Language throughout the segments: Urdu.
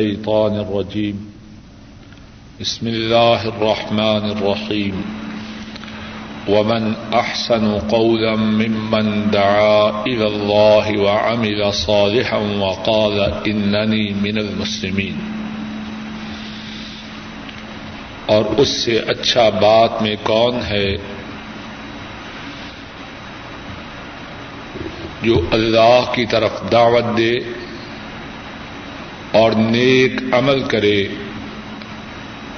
الشيطان الرجيم. بسم الله الرحمن الرحيم. ومن أحسن قولا ممن دعا إلى الله وعمل صالحا وقال إنني من المسلمين. اور اس سے اچھا بات میں کون ہے؟ جو اللہ کی طرف دعوت دے اور نیک عمل کرے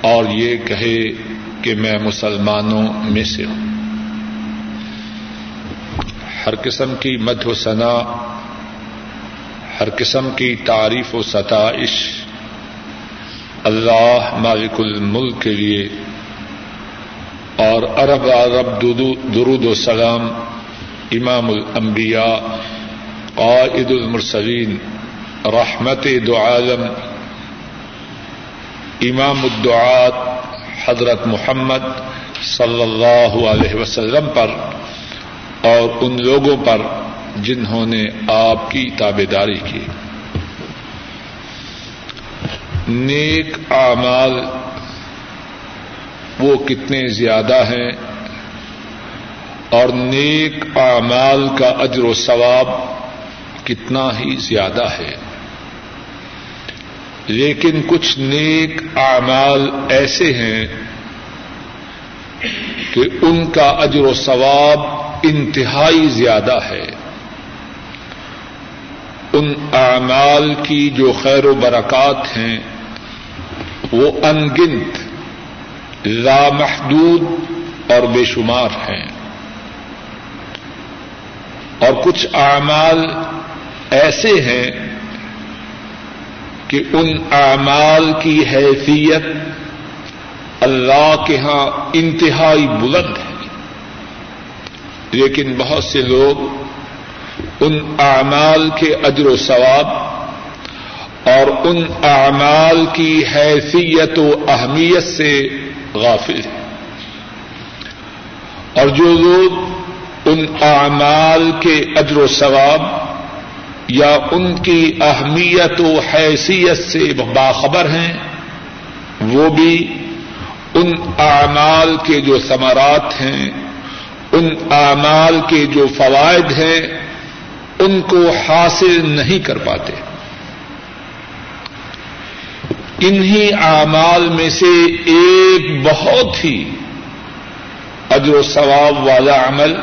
اور یہ کہے کہ میں مسلمانوں میں سے ہوں۔ ہر قسم کی مدھ و ثنا، ہر قسم کی تعریف و ستائش اللہ مالک الملک کے لیے اور عرب عرب درود و سلام امام الانبیاء، قائد المرسلین رحمت دو عالم، امام الدعات حضرت محمد صلی اللہ علیہ وسلم پر اور ان لوگوں پر جنہوں نے آپ کی تابے داری کی۔ نیک اعمال وہ کتنے زیادہ ہیں اور نیک اعمال کا اجر و ثواب کتنا ہی زیادہ ہے۔ لیکن کچھ نیک اعمال ایسے ہیں کہ ان کا اجر و ثواب انتہائی زیادہ ہے۔ ان اعمال کی جو خیر و برکات ہیں، وہ انگنت، لامحدود اور بے شمار ہیں۔ اور کچھ اعمال ایسے ہیں کہ ان اعمال کی حیثیت اللہ کے ہاں انتہائی بلند ہے۔ لیکن بہت سے لوگ ان اعمال کے اجر و ثواب اور ان اعمال کی حیثیت و اہمیت سے غافل ہیں۔ اور جو لوگ ان اعمال کے اجر و ثواب یا ان کی اہمیت و حیثیت سے باخبر ہیں، وہ بھی ان اعمال کے جو ثمرات ہیں، ان اعمال کے جو فوائد ہیں، ان کو حاصل نہیں کر پاتے۔ انہی اعمال میں سے ایک بہت ہی اجر و ثواب والا عمل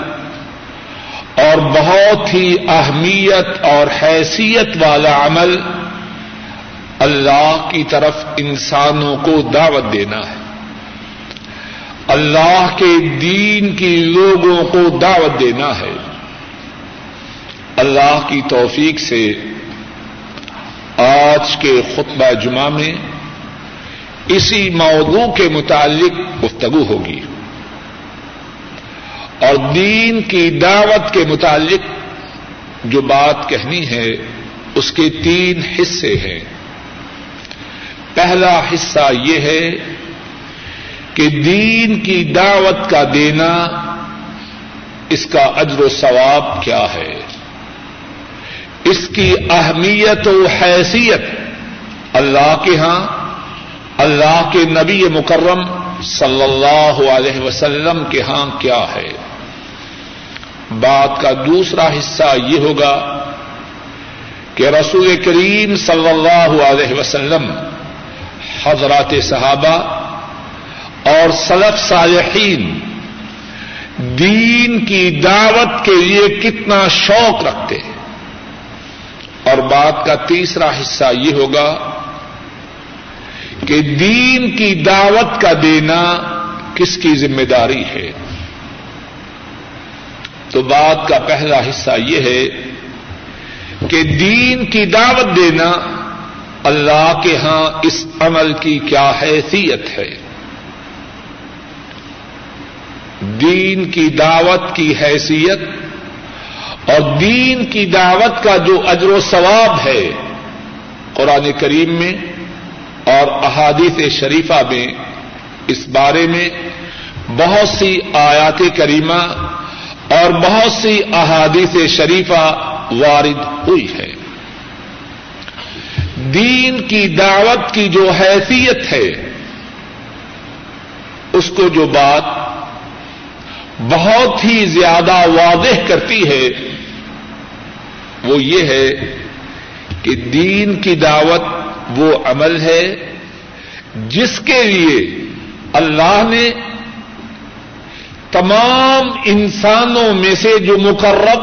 اور بہت ہی اہمیت اور حیثیت والا عمل اللہ کی طرف انسانوں کو دعوت دینا ہے۔ اللہ کے دین کی لوگوں کو دعوت دینا ہے۔ اللہ کی توفیق سے آج کے خطبہ جمعہ میں اسی موضوع کے متعلق گفتگو ہوگی۔ اور دین کی دعوت کے متعلق جو بات کہنی ہے، اس کے تین حصے ہیں۔ پہلا حصہ یہ ہے کہ دین کی دعوت کا دینا اس کا اجر و ثواب کیا ہے۔ اس کی اہمیت و حیثیت اللہ کے ہاں اللہ کے نبی مکرم صلی اللہ علیہ وسلم کے ہاں کیا ہے۔ بات کا دوسرا حصہ یہ ہوگا کہ رسول کریم صلی اللہ علیہ وسلم، حضرات صحابہ اور سلف صالحین، دین کی دعوت کے لیے کتنا شوق رکھتے ہیں۔ اور بات کا تیسرا حصہ یہ ہوگا کہ دین کی دعوت کا دینا کس کی ذمہ داری ہے؟ تو بات کا پہلا حصہ یہ ہے کہ دین کی دعوت دینا اللہ کے ہاں اس عمل کی کیا حیثیت ہے۔ دین کی دعوت کی حیثیت اور دین کی دعوت کا جو اجر و ثواب ہے قرآن کریم میں اور احادیث شریفہ میں اس بارے میں بہت سی آیات کریمہ اور بہت سی احادیث شریفہ وارد ہوئی ہے۔ دین کی دعوت کی جو حیثیت ہے، اس کو جو بات بہت ہی زیادہ واضح کرتی ہے، وہ یہ ہے کہ دین کی دعوت وہ عمل ہے جس کے لیے اللہ نے تمام انسانوں میں سے جو مقرب،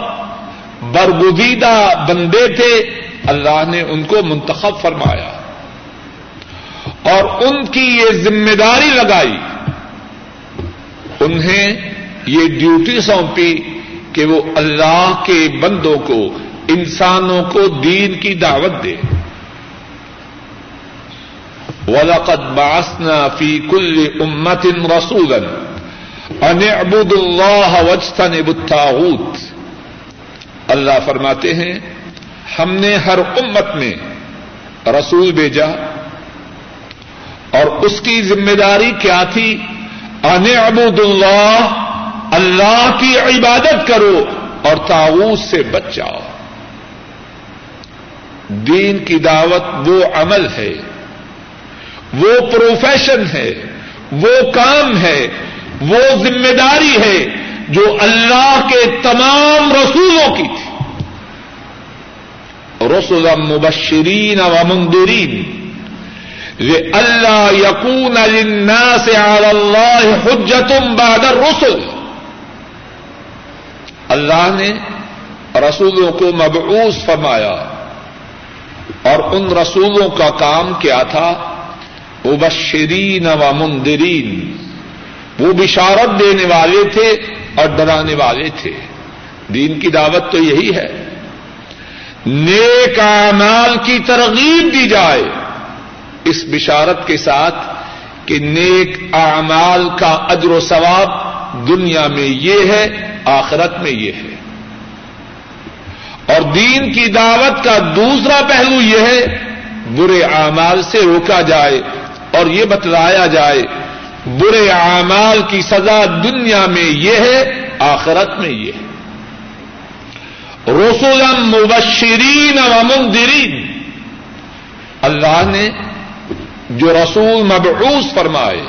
برگزیدہ بندے تھے، اللہ نے ان کو منتخب فرمایا۔ اور ان کی یہ ذمہ داری لگائی۔ انہیں یہ ڈیوٹی سونپی کہ وہ اللہ کے بندوں کو، انسانوں کو دین کی دعوت دے۔ وَلَقَدْ بَعَثْنَا فِي كُلِّ أُمَّةٍ رَسُولًا أَنِ اعْبُدُوا اللَّهَ وَاجْتَنِبُوا اللہ فرماتے ہیں، ہم نے ہر امت میں رسول بھیجا اور اس کی ذمہ داری کیا تھی؟ ان عبود اللہ اللہ کی عبادت کرو اور تاؤس سے بچ جاؤ۔ دین کی دعوت وہ عمل ہے، وہ پروفیشن ہے، وہ کام ہے وہ ذمہ داری ہے جو اللہ کے تمام رسولوں کی تھی۔ رسول مبشرین و منظرین اللہ یقون للناس على اللہ حجت بعد الرسل۔ اللہ نے رسولوں کو مبعوث فرمایا اور ان رسولوں کا کام کیا تھا۔ مبشرین و منذرین۔ وہ بشارت دینے والے تھے اور ڈرانے والے تھے۔ دین کی دعوت تو یہی ہے۔ نیک اعمال کی ترغیب دی جائے۔ اس بشارت کے ساتھ کہ نیک اعمال کا اجر و ثواب دنیا میں یہ ہے، آخرت میں یہ ہے۔ اور دین کی دعوت کا دوسرا پہلو یہ ہے، برے اعمال سے روکا جائے اور یہ بتلایا جائے برے اعمال کی سزا دنیا میں یہ ہے، آخرت میں یہ ہے۔ رسول مبشرین و منذرین۔ اللہ نے جو رسول مبعوث فرمائے،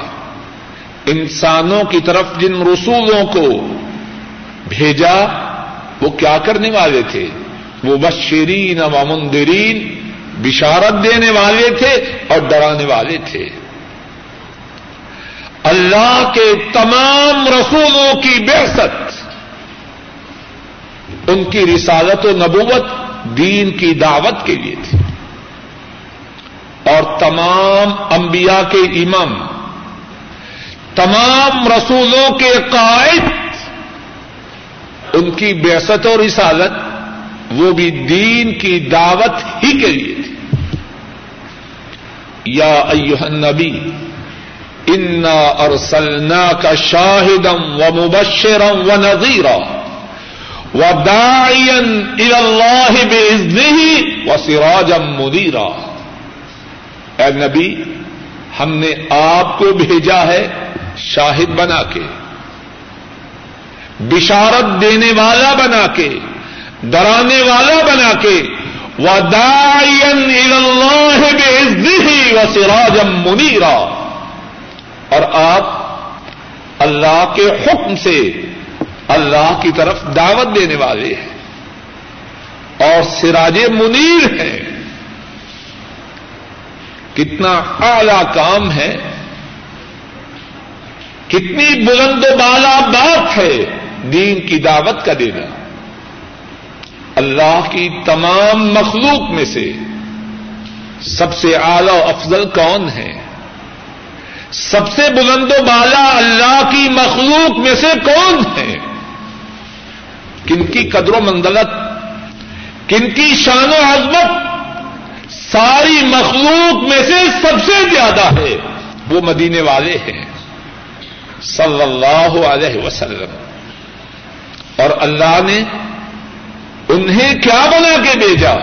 انسانوں کی طرف جن رسولوں کو بھیجا، وہ کیا کرنے والے تھے؟ وہ بشرین و منذرین، بشارت دینے والے تھے اور ڈرانے والے تھے۔ اللہ کے تمام رسولوں کی بحثت ان کی رسالت و نبوت دین کی دعوت کے لیے تھی۔ اور تمام انبیاء کے امام، تمام رسولوں کے قائد، ان کی بیست و رسالت وہ بھی دین کی دعوت ہی کے لیے تھی۔ یا ایوہ النبی انا ارسلنا کا شاہدم و مبشرم و نذیرہ اللہ بے و سراجم مدیرا اے نبی، ہم نے آپ کو بھیجا ہے شاہد بنا کے، بشارت دینے والا بنا کے، ڈرانے والا بنا کے وداعین اللہ بے و سراجم منیرا اور آپ اللہ کے حکم سے اللہ کی طرف دعوت دینے والے ہیں اور سراج منیر ہیں۔ کتنا اعلی کام ہے۔ کتنی بلند و بالا بات ہے دین کی دعوت کا دینا۔ اللہ کی تمام مخلوق میں سے سب سے اعلی و افضل کون ہے سب سے بلند و بالا اللہ کی مخلوق میں سے کون ہے؟ کن کی قدر و منزلت؟ کن کی شان و عظمت؟ ساری مخلوق میں سے سب سے زیادہ ہے۔ وہ مدینے والے ہیں۔ صلی اللہ علیہ وسلم۔ اور اللہ نے انہیں کیا بنا کے بھیجا؟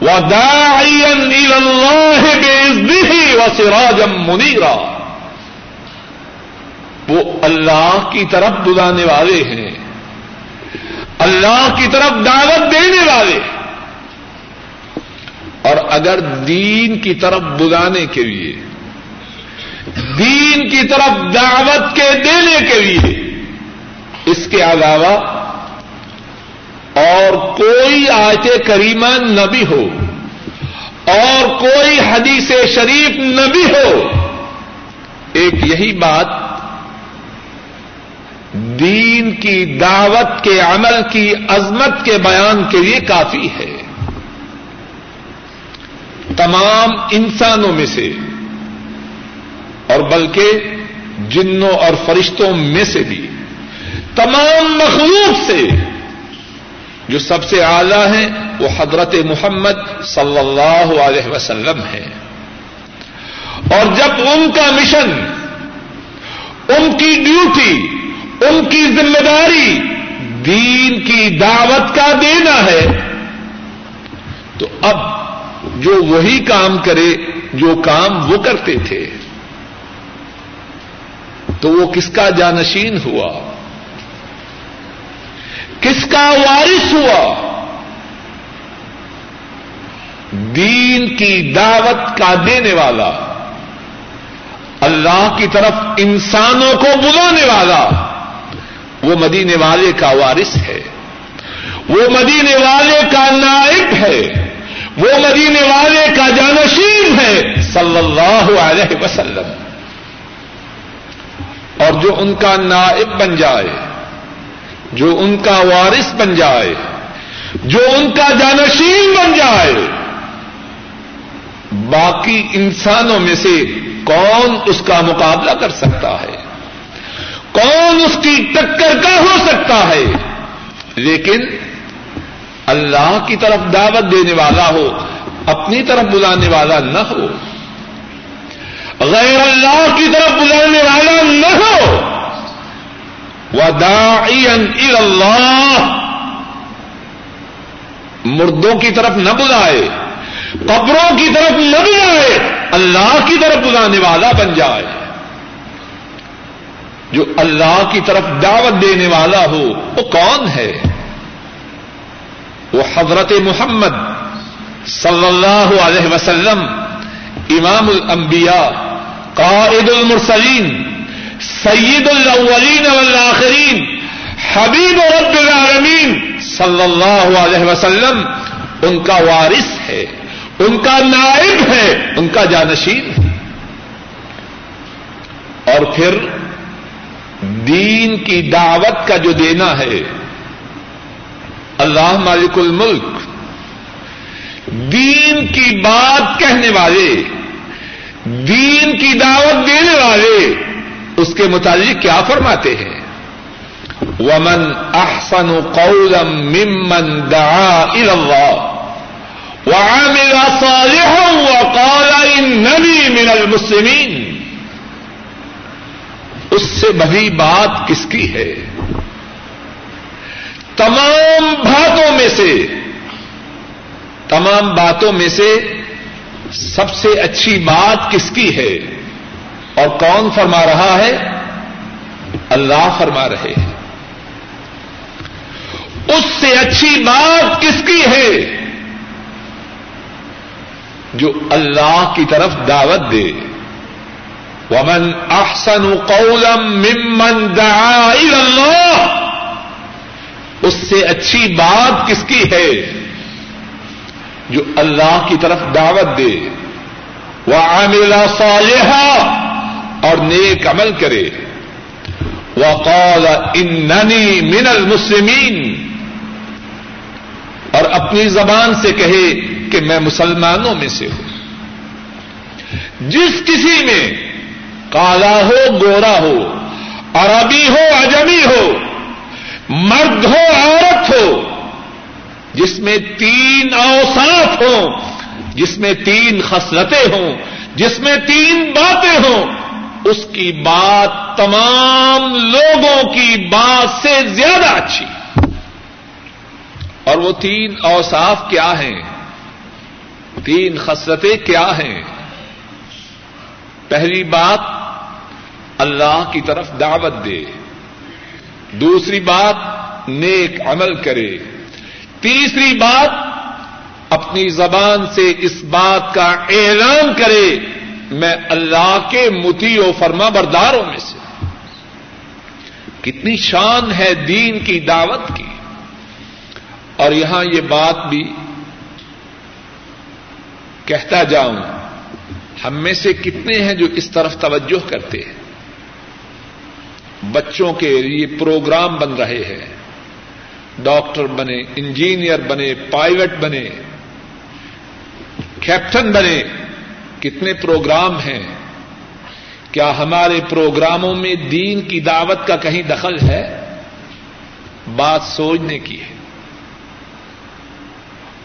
وہ اللہ بے و سراجم منیرا وہ اللہ کی طرف بلانے والے ہیں۔ اللہ کی طرف دعوت دینے والے۔ اور اگر دین کی طرف بلانے کے لیے، دین کی طرف دعوت کے دینے کے لیے، اس کے علاوہ اور کوئی آیت کریمہ نہ بھی ہو اور کوئی حدیث شریف نہ بھی ہو ایک یہی بات دین کی دعوت کے عمل کی عظمت کے بیان کے لیے کافی ہے تمام انسانوں میں سے اور بلکہ جنوں اور فرشتوں میں سے بھی تمام مخلوق سے جو سب سے اعلی ہیں، وہ حضرت محمد صلی اللہ علیہ وسلم ہے اور جب ان کا مشن، ان کی ڈیوٹی، ان کی ذمہ داری دین کی دعوت کا دینا ہے، تو اب جو وہی کام کرے، جو کام وہ کرتے تھے، تو وہ کس کا جانشین ہوا؟ کس کا وارث ہوا؟ دین کی دعوت کا دینے والا، اللہ کی طرف انسانوں کو بلانے والا، وہ مدینے والے کا وارث ہے۔ وہ مدینے والے کا نائب ہے۔ وہ مدینے والے کا جانشین ہے۔ صلی اللہ علیہ وسلم۔ اور جو ان کا نائب بن جائے جو ان کا وارث بن جائے، جو ان کا جانشین بن جائے۔ باقی انسانوں میں سے کون اس کا مقابلہ کر سکتا ہے؟ کون اس کی ٹکر کا ہو سکتا ہے؟ لیکن اللہ کی طرف دعوت دینے والا ہو، اپنی طرف بلانے والا نہ ہو۔ غیر اللہ کی طرف بلانے والا نہ ہو۔ وداعیا اللہ۔ مردوں کی طرف نہ بلائے، قبروں کی طرف نہ بلائے، اللہ کی طرف بلانے والا بن جائے۔ جو اللہ کی طرف دعوت دینے والا ہو، وہ کون ہے؟ وہ حضرت محمد صلی اللہ علیہ وسلم، امام الانبیاء، قائد المرسلین۔ سید الاولین والآخرین، حبیب رب العالمین صلی اللہ علیہ وسلم، ان کا وارث ہے، ان کا نائب ہے، ان کا جانشین ہے۔ اور پھر دین کی دعوت کا جو دینا ہے، اللہ مالک الملک، دین کی بات کہنے والے، دین کی دعوت دینے والے اس کے متعلق کیا فرماتے ہیں؟ ومن احسن قولا ممن دعا الى الله وعمل صالحا وقال انني من المسلمين اس سے بڑی بات کس کی ہے؟ تمام باتوں میں سے، تمام باتوں میں سے سب سے اچھی بات کس کی ہے؟ اور کون فرما رہا ہے؟ اللہ فرما رہے ہیں۔ اس سے اچھی بات کس کی ہے؟ جو اللہ کی طرف دعوت دے۔ ومن احسن قولا ممن دعا الى اللہ اس سے اچھی بات کس کی ہے؟ جو اللہ کی طرف دعوت دے۔ وہ عامل صالحا۔ اور نیک عمل کرے۔ وقال اننی من المسلمین اور اپنی زبان سے کہے کہ میں مسلمانوں میں سے ہوں۔ جس کسی میں کالا ہو، گورا ہو، عربی ہو اجمی ہو، مرد ہو، عورت ہو، جس میں تین اوساف ہوں، جس میں تین خصلتیں ہوں، جس میں تین باتیں ہوں اس کی بات تمام لوگوں کی بات سے زیادہ اچھی۔ اور وہ تین اوساف کیا ہیں؟ تین خصلتیں کیا ہیں؟ پہلی بات، اللہ کی طرف دعوت دے۔ دوسری بات، نیک عمل کرے۔ تیسری بات، اپنی زبان سے اس بات کا اعلان کرے۔ میں اللہ کے متی و فرما برداروں میں سے کتنی شان ہے دین کی دعوت کی اور یہاں یہ بات بھی کہتا جاؤں ہم میں سے کتنے ہیں جو اس طرف توجہ کرتے ہیں بچوں کے لیے پروگرام بن رہے ہیں ڈاکٹر بنے، انجینئر بنے پائلٹ بنے، کیپٹن بنے کتنے پروگرام ہیں، کیا ہمارے پروگراموں میں دین کی دعوت کا کہیں دخل ہے؟ بات سوچنے کی ہے۔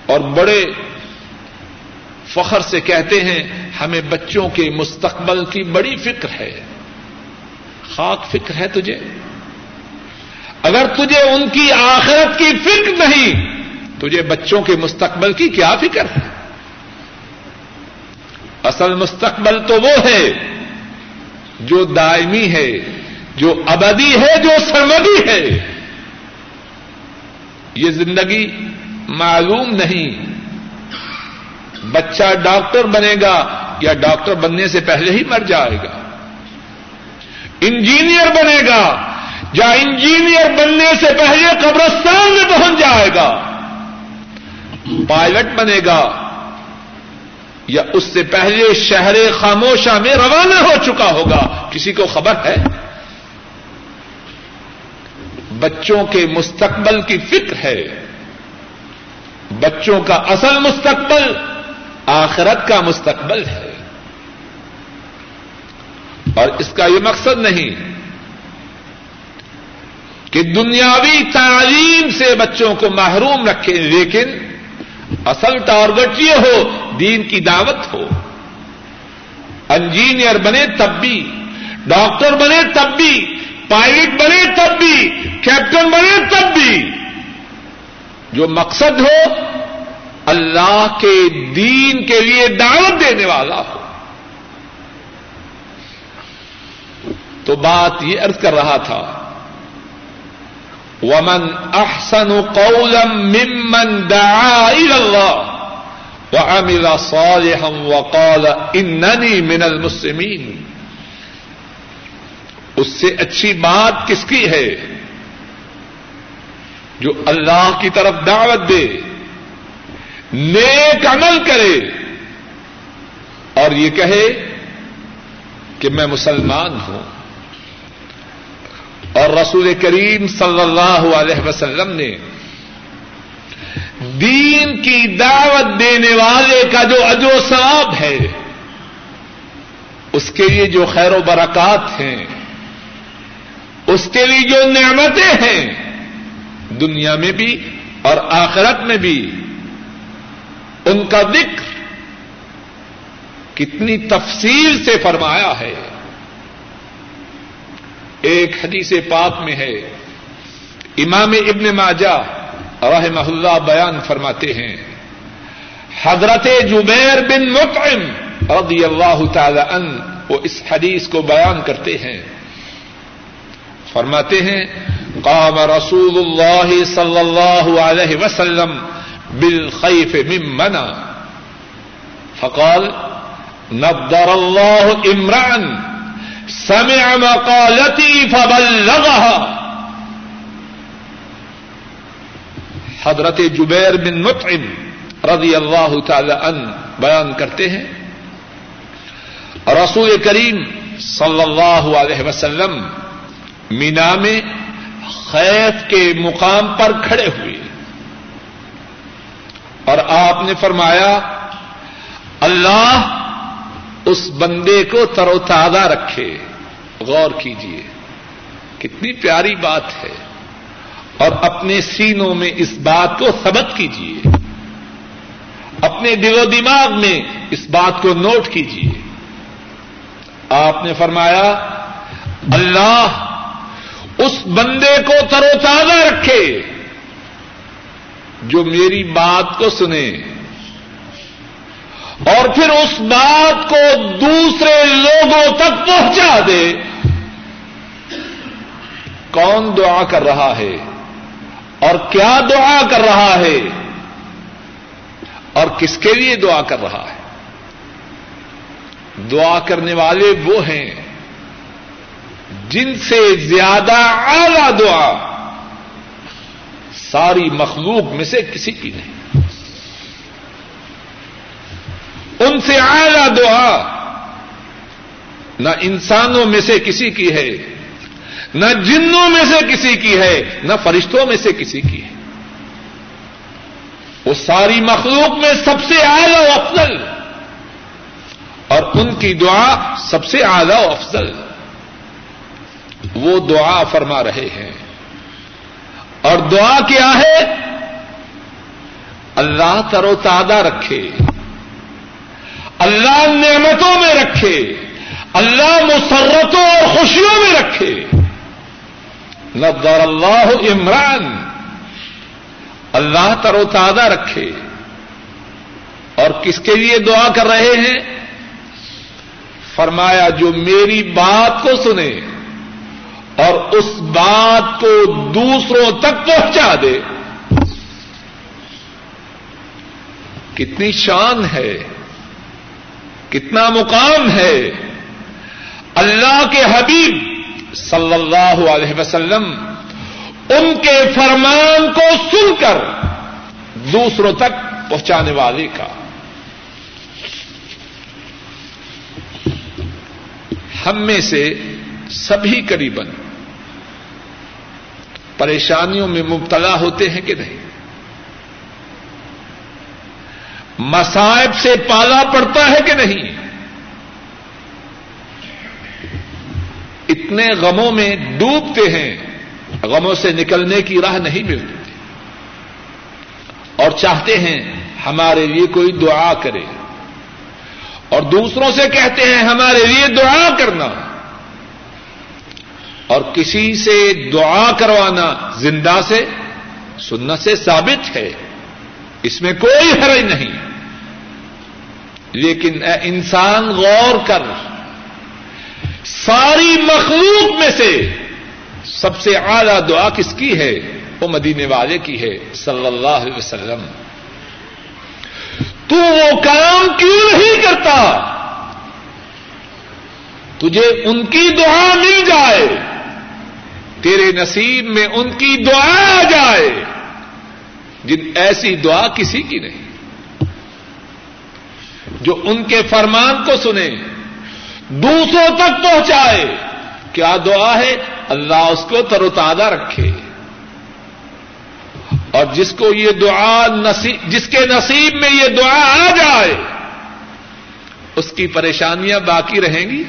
اور بڑے فخر سے کہتے ہیں، ہمیں بچوں کے مستقبل کی بڑی فکر ہے۔ خاک فکر ہے تجھے؟ اگر تجھے ان کی آخرت کی فکر نہیں، تجھے بچوں کے مستقبل کی کیا فکر ہے؟ اصل مستقبل تو وہ ہے جو دائمی ہے، جو ابدی ہے، جو سرمدی ہے۔ یہ زندگی معلوم نہیں۔ بچہ ڈاکٹر بنے گا یا ڈاکٹر بننے سے پہلے ہی مر جائے گا۔ انجینئر بنے گا یا انجینئر بننے سے پہلے قبرستان میں پہنچ جائے گا۔ پائلٹ بنے گا۔ یا اس سے پہلے شہر خاموشہ میں روانہ ہو چکا ہوگا؟ کسی کو خبر ہے؟ بچوں کے مستقبل کی فکر ہے۔ بچوں کا اصل مستقبل آخرت کا مستقبل ہے۔ اور اس کا یہ مقصد نہیں کہ دنیاوی تعلیم سے بچوں کو محروم رکھے لیکن اصل ٹارگٹ یہ ہو، دین کی دعوت ہو۔ انجینئر بنے تب بھی، ڈاکٹر بنے تب بھی، پائلٹ بنے تب بھی، کیپٹن بنے تب بھی۔ جو مقصد ہو، اللہ کے دین کے لیے دعوت دینے والا ہو۔ تو بات یہ ارد کر رہا تھا ومن احسن قولا ممن دعا الى الله وعمل صالحا وقال انني من المسلمين. اس سے اچھی بات کس کی ہے؟ جو اللہ کی طرف دعوت دے، نیک عمل کرے۔ اور یہ کہے کہ میں مسلمان ہوں۔ اور رسول کریم صلی اللہ علیہ وسلم نے دین کی دعوت دینے والے کا جو اجو ثواب ہے، اس کے لیے جو خیر و برکات ہیں، اس کے لیے جو نعمتیں ہیں، دنیا میں بھی اور آخرت میں بھی، ان کا ذکر کتنی تفصیل سے فرمایا ہے۔ ایک حدیث پاک میں ہے۔ امام ابن ماجہ رحمہ اللہ بیان فرماتے ہیں۔ حضرت جبیر بن مطعم رضی اللہ تعالی ان وہ اس حدیث کو بیان کرتے ہیں۔ فرماتے ہیں، قام رسول اللہ صلی اللہ علیہ وسلم بالخیف ممنا فقال، نبدر اللہ عمران سمع مقالتی فبلغها. حضرت جبیر بن مطعم رضی اللہ تعالی ان بیان کرتے ہیں، رسول کریم صلی اللہ علیہ وسلم مینا میں خیف کے مقام پر کھڑے ہوئے۔ اور آپ نے فرمایا، اللہ اس بندے کو تر و تازہ رکھے غور کیجیے کتنی پیاری بات ہے۔ اور اپنے سینوں میں اس بات کو سبق کیجیے اپنے دل و دماغ میں اس بات کو نوٹ کیجیے آپ نے فرمایا، اللہ اس بندے کو تر و تازہ رکھے جو میری بات کو سنے۔ اور پھر اس بات کو دوسرے لوگوں تک پہنچا دے۔ کون دعا کر رہا ہے؟ اور کیا دعا کر رہا ہے؟ اور کس کے لیے دعا کر رہا ہے؟ دعا کرنے والے وہ ہیں جن سے زیادہ اعلی دعا ساری مخلوق میں سے کسی کی نہیں۔ ان سے اعلی دعا۔ نہ انسانوں میں سے کسی کی ہے، نہ جنوں میں سے کسی کی ہے، نہ فرشتوں میں سے کسی کی ہے۔ وہ ساری مخلوق میں سب سے اعلی و افضل۔ اور ان کی دعا سب سے اعلی و افضل۔ وہ دعا فرما رہے ہیں۔ اور دعا کیا ہے؟ اللہ تر و تازہ رکھے۔ اللہ نعمتوں میں رکھے، اللہ مسرتوں اور خوشیوں میں رکھے۔ نظر اللہ عمران اللہ تر و تازہ رکھے۔ اور کس کے لیے دعا کر رہے ہیں؟ فرمایا، جو میری بات کو سنے اور اس بات کو دوسروں تک پہنچا دے۔ کتنی شان ہے۔ کتنا مقام ہے اللہ کے حبیب صلی اللہ علیہ وسلم ان کے فرمان کو سن کر دوسروں تک پہنچانے والے کا۔ ہم میں سے سبھی قریباً پریشانیوں میں مبتلا ہوتے ہیں کہ نہیں؟ مسائب سے پالا پڑتا ہے کہ نہیں؟ اتنے غموں میں ڈوبتے ہیں، غموں سے نکلنے کی راہ نہیں ملتی۔ اور چاہتے ہیں ہمارے لیے کوئی دعا کرے۔ اور دوسروں سے کہتے ہیں ہمارے لیے دعا کرنا۔ اور کسی سے دعا کروانا زندہ سے سننا سے ثابت ہے۔ اس میں کوئی حرج نہیں۔ لیکن اے انسان غور کر، ساری مخلوق میں سے سب سے اعلی دعا کس کی ہے؟ وہ مدینے والے کی ہے، صلی اللہ علیہ وسلم۔ تو وہ کام کیوں نہیں کرتا؟ تجھے ان کی دعا مل جائے، تیرے نصیب میں ان کی دعا آ جائے۔ جن ایسی دعا کسی کی نہیں۔ جو ان کے فرمان کو سنے دوسروں تک پہنچائے، کیا دعا ہے؟ اللہ اس کو تر و تازہ رکھے۔ اور جس کو یہ دعا نصیب، جس کے نصیب میں یہ دعا آ جائے، اس کی پریشانیاں باقی رہیں گی۔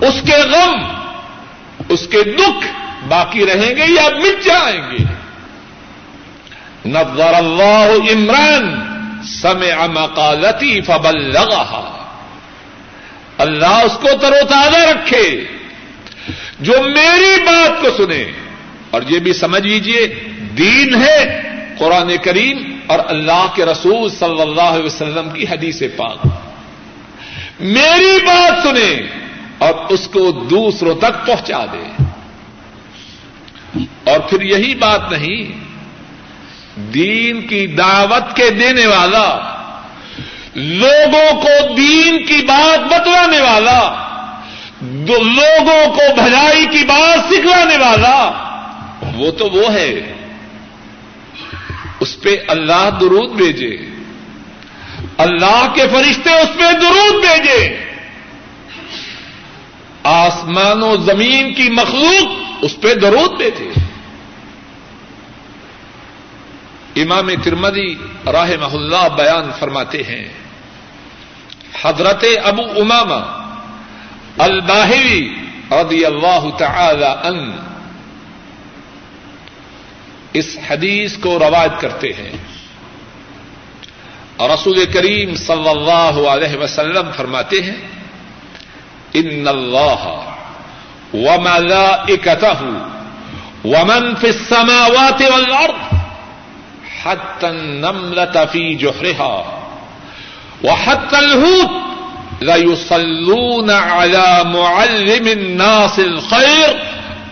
اس کے غم، اس کے دکھ باقی رہیں گے یا مٹ جائیں گے۔ نظر اللہ عمران سمع مقالتی فبل لگا اللہ اس کو تر و تازہ رکھے، جو میری بات کو سنے۔ اور یہ بھی سمجھ لیجیے دین ہے قرآن کریم اور اللہ کے رسول صلی اللہ علیہ وسلم کی حدیث پاک۔ میری بات سنے اور اس کو دوسروں تک پہنچا دے۔ اور پھر یہی بات نہیں دین کی دعوت کے دینے والا، لوگوں کو دین کی بات بتلانے والا لوگوں کو بھلائی کی بات سکھلانے والا، وہ تو وہ ہے۔ اس پہ اللہ درود بھیجے۔ اللہ کے فرشتے اس پہ درود بھیجے۔ آسمان و زمین کی مخلوق اس پہ درود بھیجے۔ امام ترمدی راہ محلہ بیان فرماتے ہیں۔ حضرت ابو اماما الباہوی رضی اللہ تعالی ان اس حدیث کو روایت کرتے ہیں۔ رسول کریم صلی اللہ علیہ وسلم فرماتے ہیں، ان اللہ وملائکتہ ومن فی السماوات والارض حتى النملة في جحرها. وحتى الهوت ليصلون على معلم الناس الخير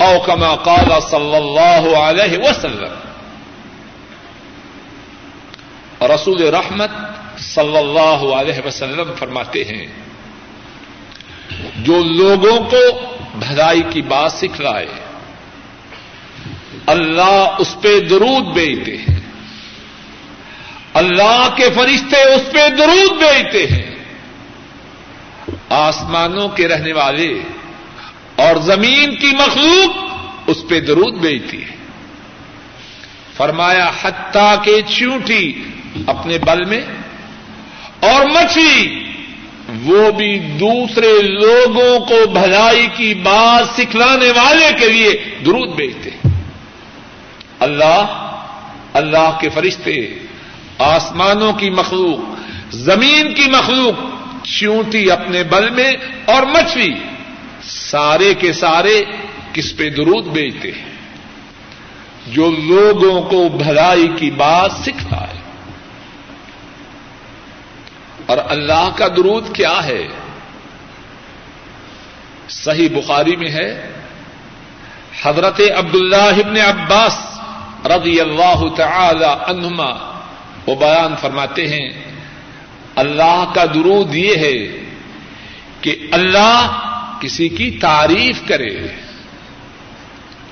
او كما قال صلى الله عليه وسلم. رسول رحمت صلی اللہ علیہ وسلم فرماتے ہیں، جو لوگوں کو بھلائی کی بات سکھلائے، اللہ اس پہ درود بیچتے ہیں اللہ کے فرشتے اس پہ درود بیچتے ہیں۔ آسمانوں کے رہنے والے اور زمین کی مخلوق اس پہ درود بیچتی ہے فرمایا، حتیٰ کے چونٹی اپنے بل میں اور مچھلی، وہ بھی دوسرے لوگوں کو بھلائی کی بات سکھلانے والے کے لیے درود بیچتے اللہ اللہ کے فرشتے آسمانوں کی مخلوق، زمین کی مخلوق، چونٹی اپنے بل میں اور مچھلی سارے کے سارے کس پہ درود بیچتے ہیں؟ جو لوگوں کو بھلائی کی بات سکھلائے اور اللہ کا درود کیا ہے؟ صحیح بخاری میں ہے، حضرت عبد اللہ ابن عباس رضی اللہ تعالی عنہما وہ بیان فرماتے ہیں، اللہ کا درود یہ ہے کہ اللہ کسی کی تعریف کرے،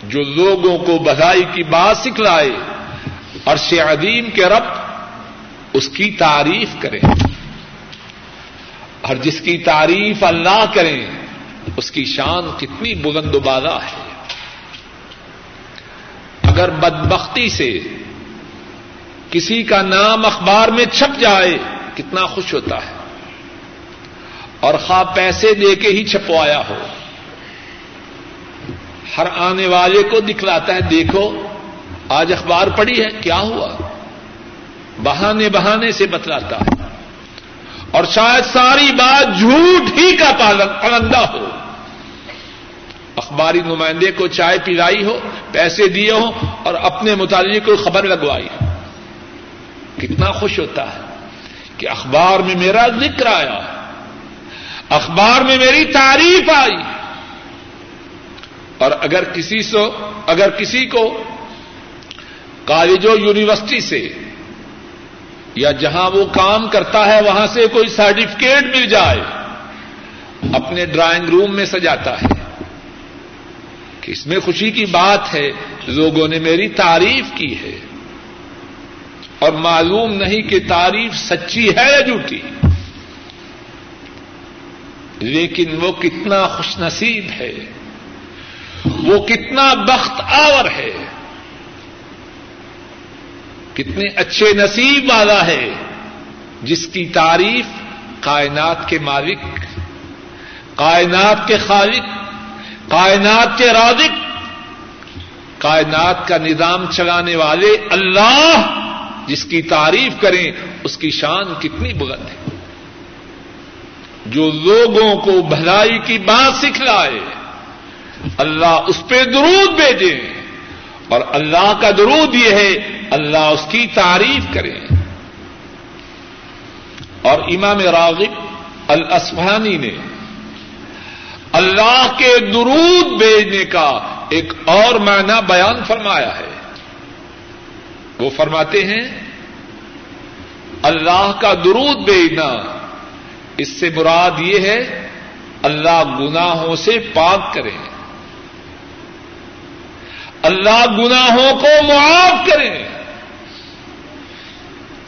جو لوگوں کو بدائی کی بات سکھلائے اور عظیم کے رب اس کی تعریف کرے۔ اور جس کی تعریف اللہ کریں، اس کی شان کتنی بلند و بالا ہے۔ اگر بدبختی سے کسی کا نام اخبار میں چھپ جائے، کتنا خوش ہوتا ہے۔ اور خواب پیسے دے کے ہی چھپوایا ہو۔ ہر آنے والے کو دکھلاتا ہے، دیکھو، آج اخبار پڑی ہے، کیا ہوا؟ بہانے بہانے سے بتلاتا ہے۔ اور شاید ساری بات جھوٹ ہی کا پلندہ ہو۔ اخباری نمائندے کو چائے پلائی ہو، پیسے دیے ہوں اور اپنے متعلق کو خبر لگوائی ہو۔ کتنا خوش ہوتا ہے کہ اخبار میں میرا ذکر آیا اخبار میں میری تعریف آئی اور اگر کسی سے اگر کسی کو کالجوں یونیورسٹی سے یا جہاں وہ کام کرتا ہے وہاں سے کوئی سرٹیفکیٹ مل جائے، اپنے ڈرائنگ روم میں سجاتا ہے۔ کہ اس میں خوشی کی بات ہے، لوگوں نے میری تعریف کی ہے۔ اور معلوم نہیں کہ تعریف سچی ہے یا جھوٹی۔ لیکن وہ کتنا خوش نصیب ہے۔ وہ کتنا بخت آور ہے۔ کتنے اچھے نصیب والا ہے۔ جس کی تعریف کائنات کے مالک، کائنات کے خالق، کائنات کے رازق، کائنات کا نظام چلانے والے اللہ جس کی تعریف کریں، اس کی شان کتنی بلند ہے۔ جو لوگوں کو بھلائی کی بات سکھلائے، اللہ اس پہ درود بھیجے۔ اور اللہ کا درود یہ ہے، اللہ اس کی تعریف کرے اور امام راغب الاسفانی نے اللہ کے درود بھیجنے کا ایک اور معنی بیان فرمایا ہے۔ وہ فرماتے ہیں، اللہ کا درود بھیجنا۔ اس سے مراد یہ ہے، اللہ گناہوں سے پاک کریں۔ اللہ گناہوں کو معاف کریں۔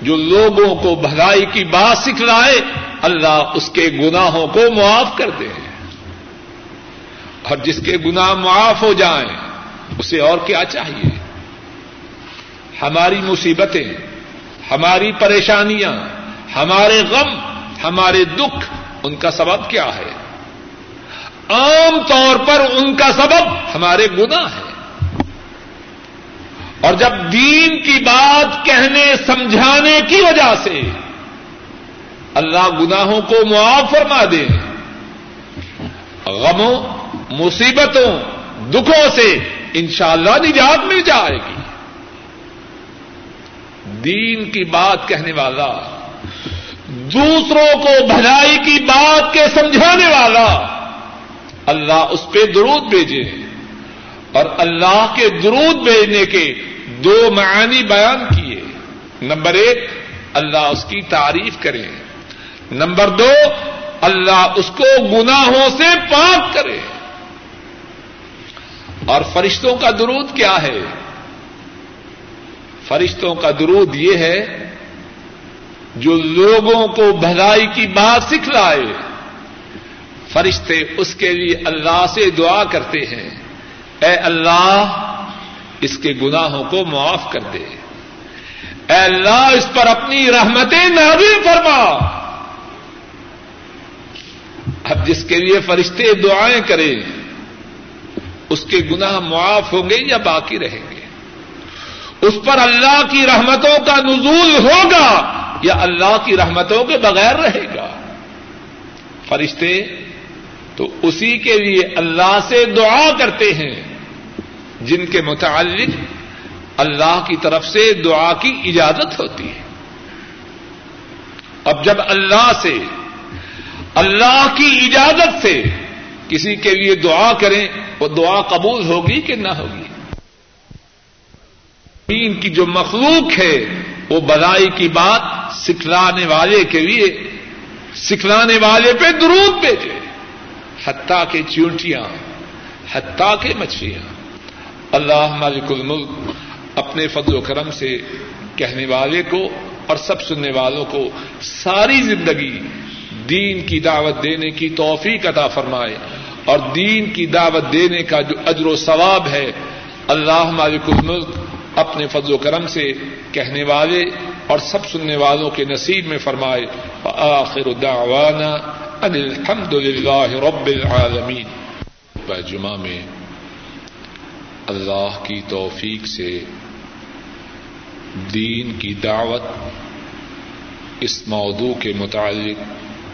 جو لوگوں کو بھلائی کی بات سکھلائے، اللہ اس کے گناہوں کو معاف کر دے۔ اور جس کے گناہ معاف ہو جائیں، اسے اور کیا چاہیے؟ ہماری مصیبتیں، ہماری پریشانیاں، ہمارے غم، ہمارے دکھ، ان کا سبب کیا ہے؟ عام طور پر ان کا سبب ہمارے گناہ ہے اور جب دین کی بات کہنے، سمجھانے کی وجہ سے اللہ گناہوں کو معاف فرما دے، غموں، مصیبتوں، دکھوں سے انشاءاللہ اللہ نجات مل جائے گی۔ دین کی بات کہنے والا، دوسروں کو بھلائی کی بات کے سمجھانے والا، اللہ اس پہ درود بھیجے۔ اور اللہ کے درود بھیجنے کے دو معانی بیان کیے۔ نمبر ایک، اللہ اس کی تعریف کرے۔ نمبر دو، اللہ اس کو گناہوں سے پاک کرے۔ اور فرشتوں کا درود کیا ہے؟ فرشتوں کا درود یہ ہے، جو لوگوں کو بھلائی کی بات سکھلائے فرشتے اس کے لیے اللہ سے دعا کرتے ہیں۔ اے اللہ، اس کے گناہوں کو معاف کر دے۔ اے اللہ، اس پر اپنی رحمتیں نازل فرما۔ اب جس کے لیے فرشتے دعائیں کریں، اس کے گناہ معاف ہوں گے یا باقی رہیں گے؟ اس پر اللہ کی رحمتوں کا نزول ہوگا یا اللہ کی رحمتوں کے بغیر رہے گا؟ فرشتے تو اسی کے لیے اللہ سے دعا کرتے ہیں، جن کے متعلق اللہ کی طرف سے دعا کی اجازت ہوتی ہے۔ اب جب اللہ سے، اللہ کی اجازت سے کسی کے لیے دعا کریں، وہ دعا قبول ہوگی کہ نہ ہوگی؟ دین کی جو مخلوق ہے، وہ بدائی کی بات سکھلانے والے کے لیے، سکھلانے والے پہ درود بھیجے۔ حتیٰ کے چونٹیاں حتیٰ کے مچھلیاں۔ اللہ مالک الملک اپنے فضل و کرم سے کہنے والے کو اور سب سننے والوں کو ساری زندگی دین کی دعوت دینے کی توفیق عطا فرمائے۔ اور دین کی دعوت دینے کا جو اجر و ثواب ہے، اللہ مالک الملک اپنے فضل و کرم سے کہنے والے اور سب سننے والوں کے نصیب میں فرمائے آخر دعوانا ان الحمد للہ رب العالمین۔ جمعہ میں اللہ کی توفیق سے دین کی دعوت، اس موضوع کے متعلق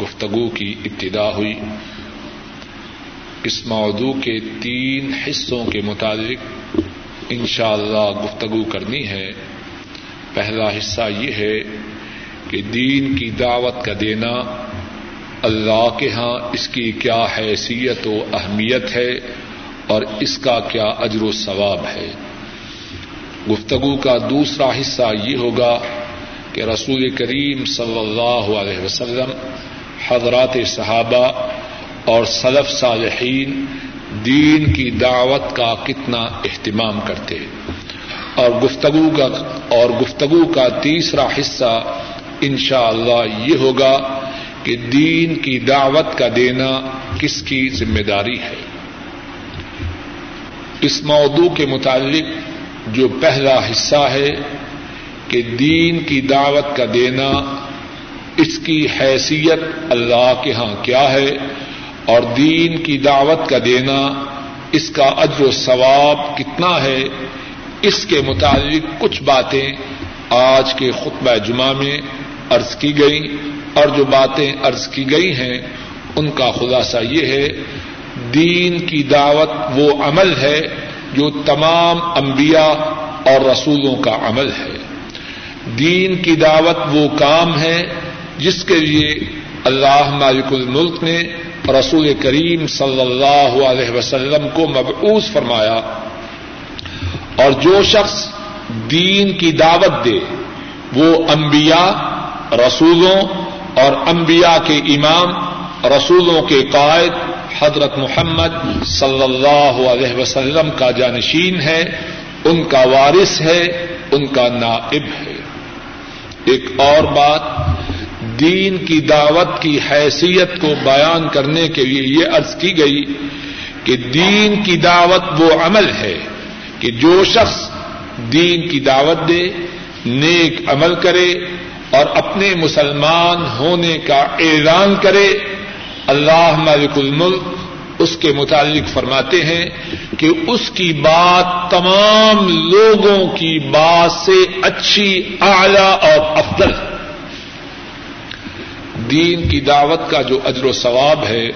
گفتگو کی ابتدا ہوئی۔ اس موضوع کے تین حصوں کے متعلق ان شاء اللہ گفتگو کرنی ہے۔ پہلا حصہ یہ ہے کہ دین کی دعوت کا دینا اللہ کے ہاں اس کی کیا حیثیت و اہمیت ہے اور اس کا کیا اجر و ثواب ہے۔ گفتگو کا دوسرا حصہ یہ ہوگا کہ رسول کریم صلی اللہ علیہ وسلم، حضرات صحابہ اور صلف صالحین دین کی دعوت کا کتنا اہتمام کرتے اور گفتگو کا اور گفتگو کا تیسرا حصہ ان شاء اللہ یہ ہوگا کہ دین کی دعوت کا دینا کس کی ذمہ داری ہے۔ اس موضوع کے متعلق جو پہلا حصہ ہے کہ دین کی دعوت کا دینا، اس کی حیثیت اللہ کے ہاں کیا ہے اور دین کی دعوت کا دینا اس کا اجر و ثواب کتنا ہے، اس کے متعلق کچھ باتیں آج کے خطبہ جمعہ میں عرض کی گئی اور جو باتیں عرض کی گئی ہیں، ان کا خلاصہ یہ ہے، دین کی دعوت وہ عمل ہے جو تمام انبیاء اور رسولوں کا عمل ہے۔ دین کی دعوت وہ کام ہے جس کے لیے اللہ مالک الملک نے رسول کریم صلی اللہ علیہ وسلم کو مبعوث فرمایا اور جو شخص دین کی دعوت دے، وہ انبیاء، رسولوں اور انبیاء کے امام، رسولوں کے قائد حضرت محمد صلی اللہ علیہ وسلم کا جانشین ہے، ان کا وارث ہے، ان کا نائب ہے۔ ایک اور بات دین کی دعوت کی حیثیت کو بیان کرنے کے لیے یہ عرض کی گئی کہ دین کی دعوت وہ عمل ہے کہ جو شخص دین کی دعوت دے، نیک عمل کرے اور اپنے مسلمان ہونے کا اعلان کرے، اللہ مالک الملک اس کے متعلق فرماتے ہیں کہ اس کی بات تمام لوگوں کی بات سے اچھی، اعلی اور افضل ہے۔ دین کی دعوت کا جو اجر و ثواب ہے،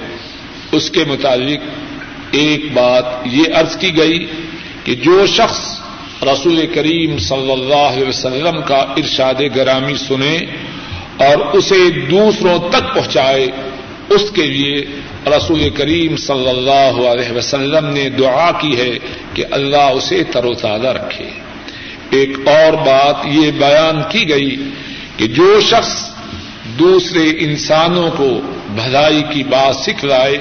اس کے متعلق ایک بات یہ عرض کی گئی کہ جو شخص رسول کریم صلی اللہ علیہ وسلم کا ارشاد گرامی سنے اور اسے دوسروں تک پہنچائے، اس کے لیے رسول کریم صلی اللہ علیہ وسلم نے دعا کی ہے کہ اللہ اسے تر و تازہ رکھے۔ ایک اور بات یہ بیان کی گئی کہ جو شخص دوسرے انسانوں کو بھلائی کی بات سکھ لائے،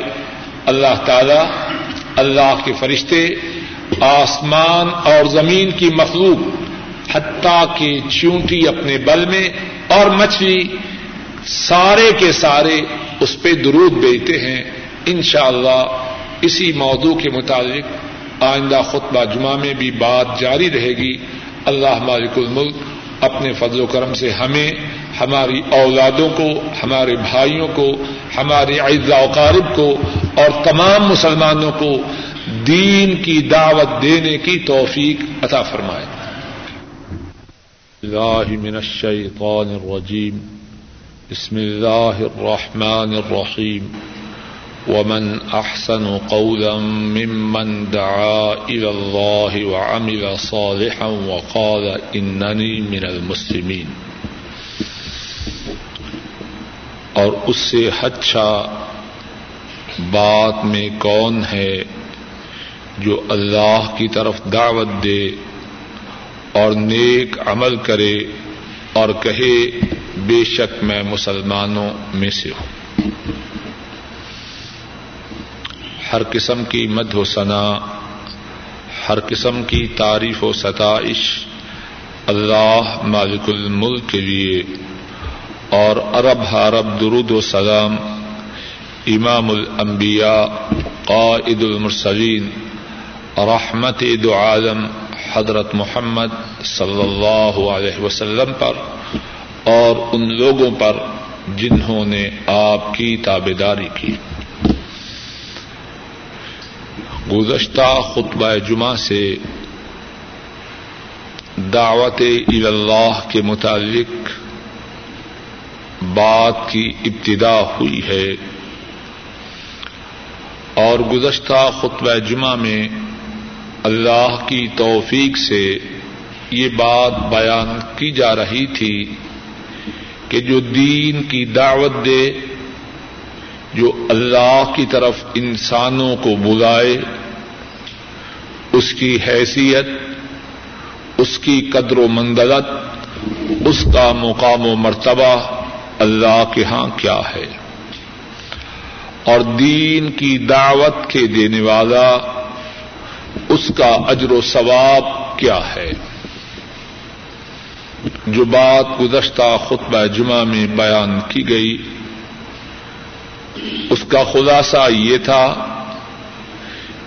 اللہ تعالی، اللہ کے فرشتے، آسمان اور زمین کی مخلوق، حتیٰ کے چونٹی اپنے بل میں اور مچھلی سارے کے سارے اس پہ درود بیچتے ہیں۔ انشاءاللہ اسی موضوع کے مطابق آئندہ خطبہ جمعہ میں بھی بات جاری رہے گی۔ اللہ مالک الملک اپنے فضل و کرم سے ہمیں ہماری اولادوں کو، ہمارے بھائیوں کو ہمارے اعزا اقارب کو اور تمام مسلمانوں کو دین کی دعوت دینے کی توفیق عطا فرمائے۔ اللہ من الشیطان الرجیم۔ بسم اللہ الرحمن الرحیم۔ ومن احسن قولا ممن دعا الى الله وعمل صالحا وقال انني من المسلمين اور اس سے اچھا بات میں کون ہے جو اللہ کی طرف دعوت دے اور نیک عمل کرے اور کہے بے شک میں مسلمانوں میں سے ہوں۔ ہر قسم کی مد و ثنا، ہر قسم کی تعریف و ستائش اللہ مالک الملک کے لیے اور عرب حرب درود و سلام امام الانبیاء، قائد المرسلین، رحمت دو عالم، حضرت محمد صلی اللہ علیہ وسلم پر اور ان لوگوں پر جنہوں نے آپ کی تابے داری کی۔ گزشتہ خطبہ جمعہ سے دعوت اللہ کے متعلق بات کی ابتدا ہوئی ہے۔ اور گزشتہ خطبہ جمعہ میں اللہ کی توفیق سے یہ بات بیان کی جا رہی تھی کہ جو دین کی دعوت دے، جو اللہ کی طرف انسانوں کو بلائے، اس کی حیثیت، اس کی قدر و مندلت اس کا مقام و مرتبہ اللہ کے ہاں کیا ہے؟ اور دین کی دعوت کے دینے والا اس کا اجر و ثواب کیا ہے؟ جو بات گزشتہ خطبہ جمعہ میں بیان کی گئی، اس کا خلاصہ یہ تھا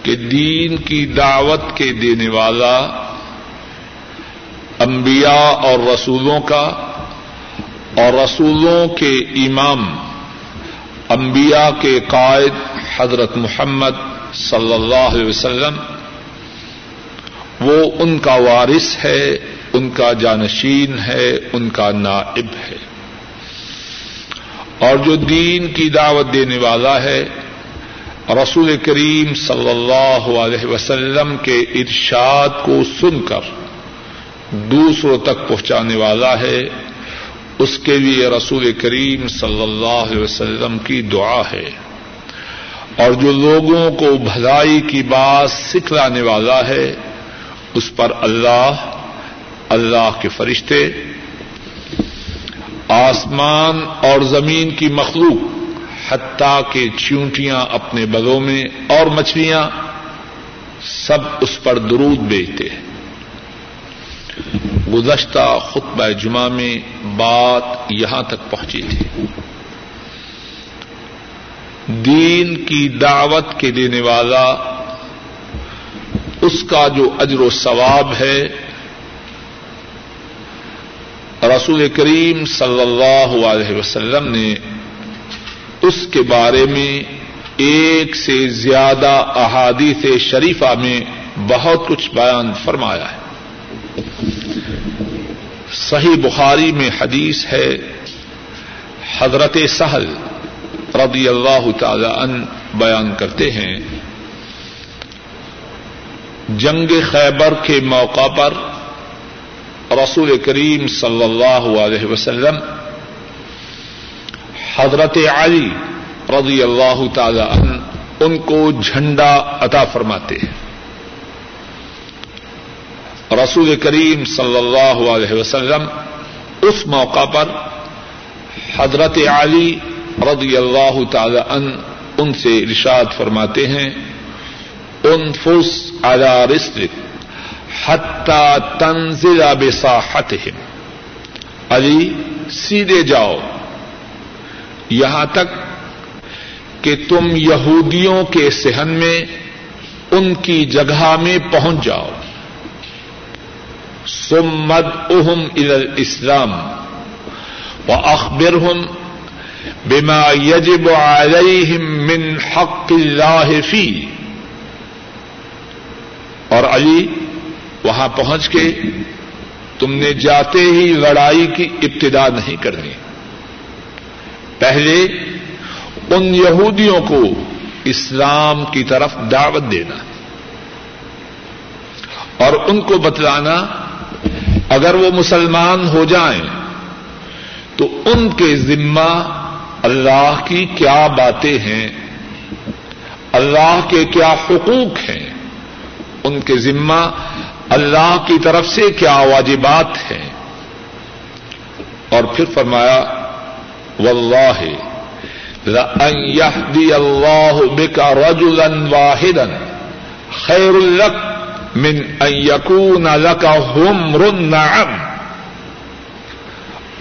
کہ دین کی دعوت کے دینے والا انبیاء اور رسولوں کا اور رسولوں کے امام، انبیاء کے قائد حضرت محمد صلی اللہ علیہ وسلم، وہ ان کا وارث ہے، ان کا جانشین ہے، ان کا نائب ہے۔ اور جو دین کی دعوت دینے والا ہے، رسول کریم صلی اللہ علیہ وسلم کے ارشاد کو سن کر دوسروں تک پہنچانے والا ہے۔ اس کے لیے رسول کریم صلی اللہ علیہ وسلم کی دعا ہے۔ اور جو لوگوں کو بھلائی کی بات سکھلانے والا ہے، اس پر اللہ اللہ کے فرشتے، آسمان اور زمین کی مخلوق، حتیٰ کے چونٹیاں اپنے بلوں میں اور مچھلیاں، سب اس پر درود بیچتے ہیں۔ گزشتہ خطبہ جمعہ میں بات یہاں تک پہنچی تھی۔ دین کی دعوت کے دینے والا اس کا جو اجر و ثواب ہے، رسول کریم صلی اللہ علیہ وسلم نے اس کے بارے میں ایک سے زیادہ احادیث شریفہ میں بہت کچھ بیان فرمایا ہے۔ صحیح بخاری میں حدیث ہے، حضرت سہل رضی اللہ تعالی ان بیان کرتے ہیں، جنگ خیبر کے موقع پر رسول کریم صلی اللہ علیہ وسلم حضرت علی رضی اللہ تعالی ان ان کو جھنڈا عطا فرماتے ہیں۔ رسول کریم صلی اللہ علیہ وسلم اس موقع پر حضرت علی رضی اللہ تعالی ان ان سے ارشاد فرماتے ہیں ان فس رسک حتہ تنزل بساحتہم۔ علی، سیدھے جاؤ۔ یہاں تک کہ تم یہودیوں کے صحن میں ان کی جگہ میں پہنچ جاؤ۔ سمد اہم اسلام و اخبر ہم بیما یجب علیہم من حق اللہ فی اور علی وہاں پہنچ کے تم نے جاتے ہی لڑائی کی ابتدا نہیں کرنی۔ پہلے ان یہودیوں کو اسلام کی طرف دعوت دینا اور ان کو بتلانا اگر وہ مسلمان ہو جائیں تو ان کے ذمہ اللہ کی کیا باتیں ہیں؟ اللہ کے کیا حقوق ہیں؟ ان کے ذمہ اللہ کی طرف سے کیا واجبات ہیں؟ اور پھر فرمایا، واللہ، لأن يهدي الله بك رجلا واحدا، خير لك من أن يكون لك همر النعم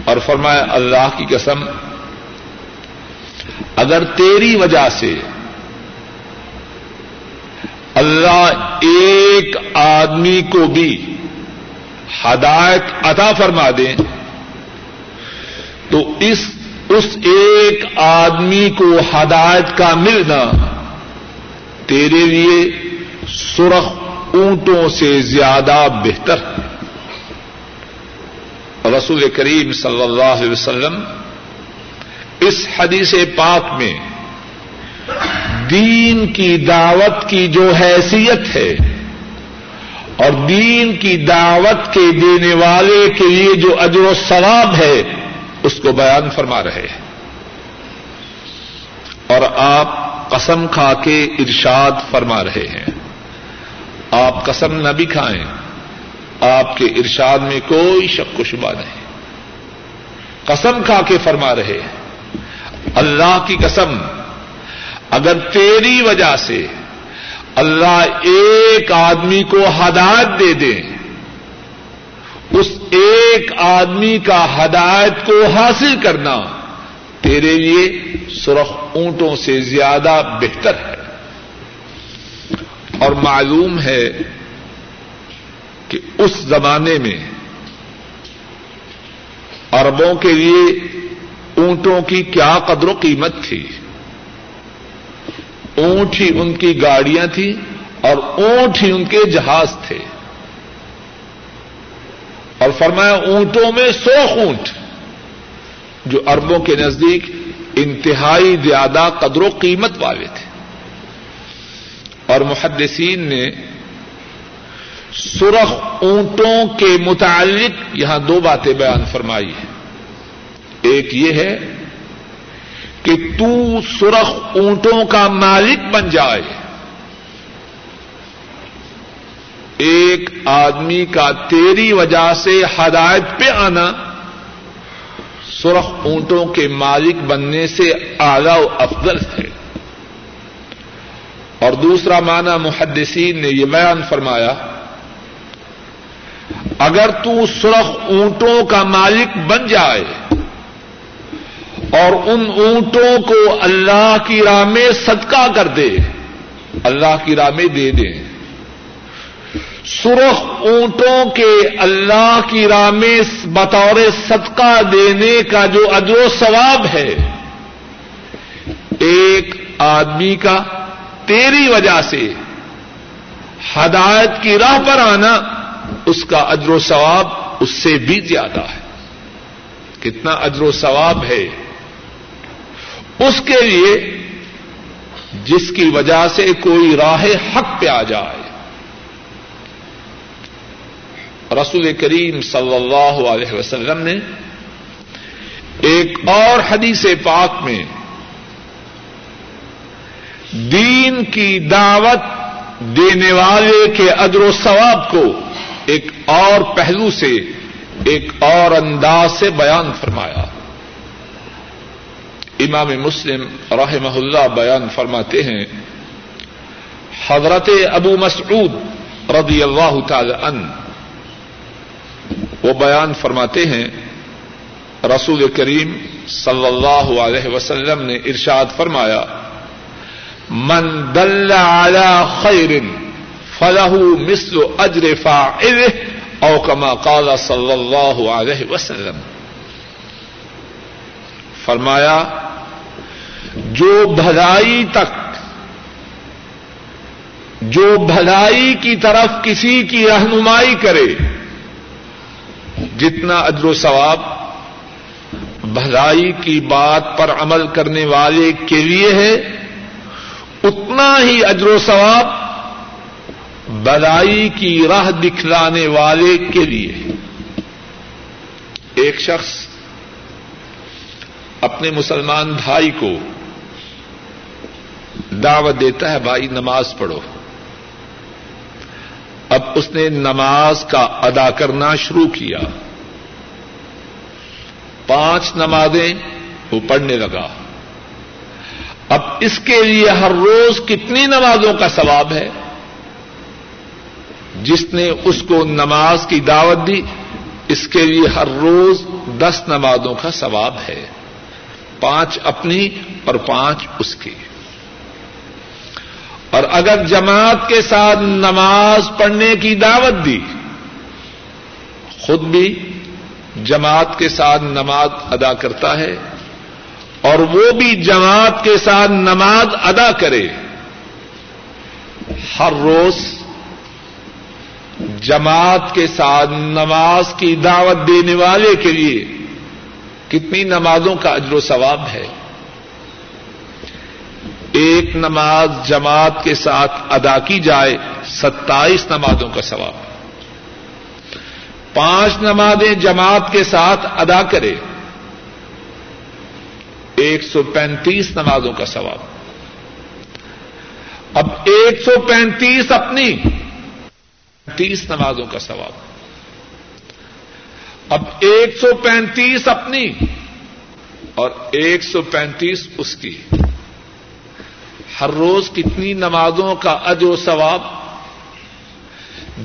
اور فرمایا، اللہ کی قسم، اگر تیری وجہ سے اللہ ایک آدمی کو بھی ہدایت عطا فرما دیں تو اس اس ایک آدمی کو ہدایت کا ملنا تیرے لیے سرخ اونٹوں سے زیادہ بہتر۔ ہے رسول کریم صلی اللہ علیہ وسلم اس حدیث پاک میں دین کی دعوت کی جو حیثیت ہے اور دین کی دعوت کے دینے والے کے لیے جو اجر و ثواب ہے، اس کو بیان فرما رہے ہیں۔ اور آپ قسم کھا کے ارشاد فرما رہے ہیں۔ آپ قسم نہ بھی کھائیں، آپ کے ارشاد میں کوئی شک و شبہ نہیں۔ قسم کھا کے فرما رہے ہیں، اللہ کی قسم، اگر تیری وجہ سے اللہ ایک آدمی کو ہدایت دے دیں اس ایک آدمی کا ہدایت کو حاصل کرنا تیرے لیے سرخ اونٹوں سے زیادہ بہتر ہے۔ اور معلوم ہے کہ اس زمانے میں اربوں کے لیے اونٹوں کی کیا قدر و قیمت تھی۔ اونٹ ہی ان کی گاڑیاں تھیں اور اونٹ ہی ان کے جہاز تھے۔ اور فرمایا اونٹوں میں سو اونٹ جو اربوں کے نزدیک انتہائی زیادہ قدر و قیمت والے تھے۔ اور محدثین نے سرخ اونٹوں کے متعلق یہاں دو باتیں بیان فرمائی ہیں۔ ایک یہ ہے کہ تو سرخ اونٹوں کا مالک بن جائے۔ ایک آدمی کا تیری وجہ سے ہدایت پہ آنا، سرخ اونٹوں کے مالک بننے سے اعلی و افضل ہے۔ اور دوسرا معنی محدثین نے یہ بیان فرمایا، اگر تو سرخ اونٹوں کا مالک بن جائے اور ان اونٹوں کو اللہ کی راہ میں صدقہ کر دے، اللہ کی راہ میں دے دیں۔ سرخ اونٹوں کے اللہ کی راہ میں بطور صدقہ دینے کا جو اجر و ثواب ہے، ایک آدمی کا تیری وجہ سے ہدایت کی راہ پر آنا اس کا اجر و ثواب اس سے بھی زیادہ ہے۔ کتنا اجر و ثواب ہے۔ اس کے لیے جس کی وجہ سے کوئی راہ حق پہ آ جائے۔ رسول کریم صلی اللہ علیہ وسلم نے ایک اور حدیث پاک میں دین کی دعوت دینے والے کے ادر و ثواب کو ایک اور پہلو سے، ایک اور انداز سے بیان فرمایا۔ امام مسلم رحمہ اللہ بیان فرماتے ہیں، حضرت ابو مسعود رضی اللہ تعالی ان وہ بیان فرماتے ہیں، رسول کریم صلی اللہ علیہ وسلم نے ارشاد فرمایا من دل على خیر فلاح مثل اجر فاعله او كما قال صلی اللہ علیہ وسلم۔ فرمایا، جو بھلائی تک، جو بھلائی کی طرف کسی کی رہنمائی کرے، جتنا اجر و ثواب بھلائی کی بات پر عمل کرنے والے کے لیے ہے اتنا ہی اجر و ثواب بھلائی کی راہ دکھلانے والے کے لیے ایک شخص اپنے مسلمان بھائی کو دعوت دیتا ہے، بھائی نماز پڑھو۔ اب اس نے نماز کا ادا کرنا شروع کیا۔ پانچ نمازیں وہ پڑھنے لگا۔ اب اس کے لیے ہر روز کتنی نمازوں کا ثواب ہے؟ جس نے اس کو نماز کی دعوت دی، اس کے لیے ہر روز دس نمازوں کا ثواب ہے۔ پانچ اپنی اور پانچ اس کی۔ اور اگر جماعت کے ساتھ نماز پڑھنے کی دعوت دی، خود بھی جماعت کے ساتھ نماز ادا کرتا ہے۔ اور وہ بھی جماعت کے ساتھ نماز ادا کرے۔ ہر روز جماعت کے ساتھ نماز کی دعوت دینے والے کے لیے کتنی نمازوں کا اجر و ثواب ہے۔ ایک نماز جماعت کے ساتھ ادا کی جائے، ستائیس نمازوں کا ثواب۔ پانچ نمازیں جماعت کے ساتھ ادا کرے۔ ایک سو پینتیس نمازوں کا ثواب۔ اب ایک سو پینتیس اپنی تیس نمازوں کا ثواب۔ اب ایک سو پینتیس اپنی اور ایک سو پینتیس اس کی۔ ہر روز کتنی نمازوں کا اج و ثواب۔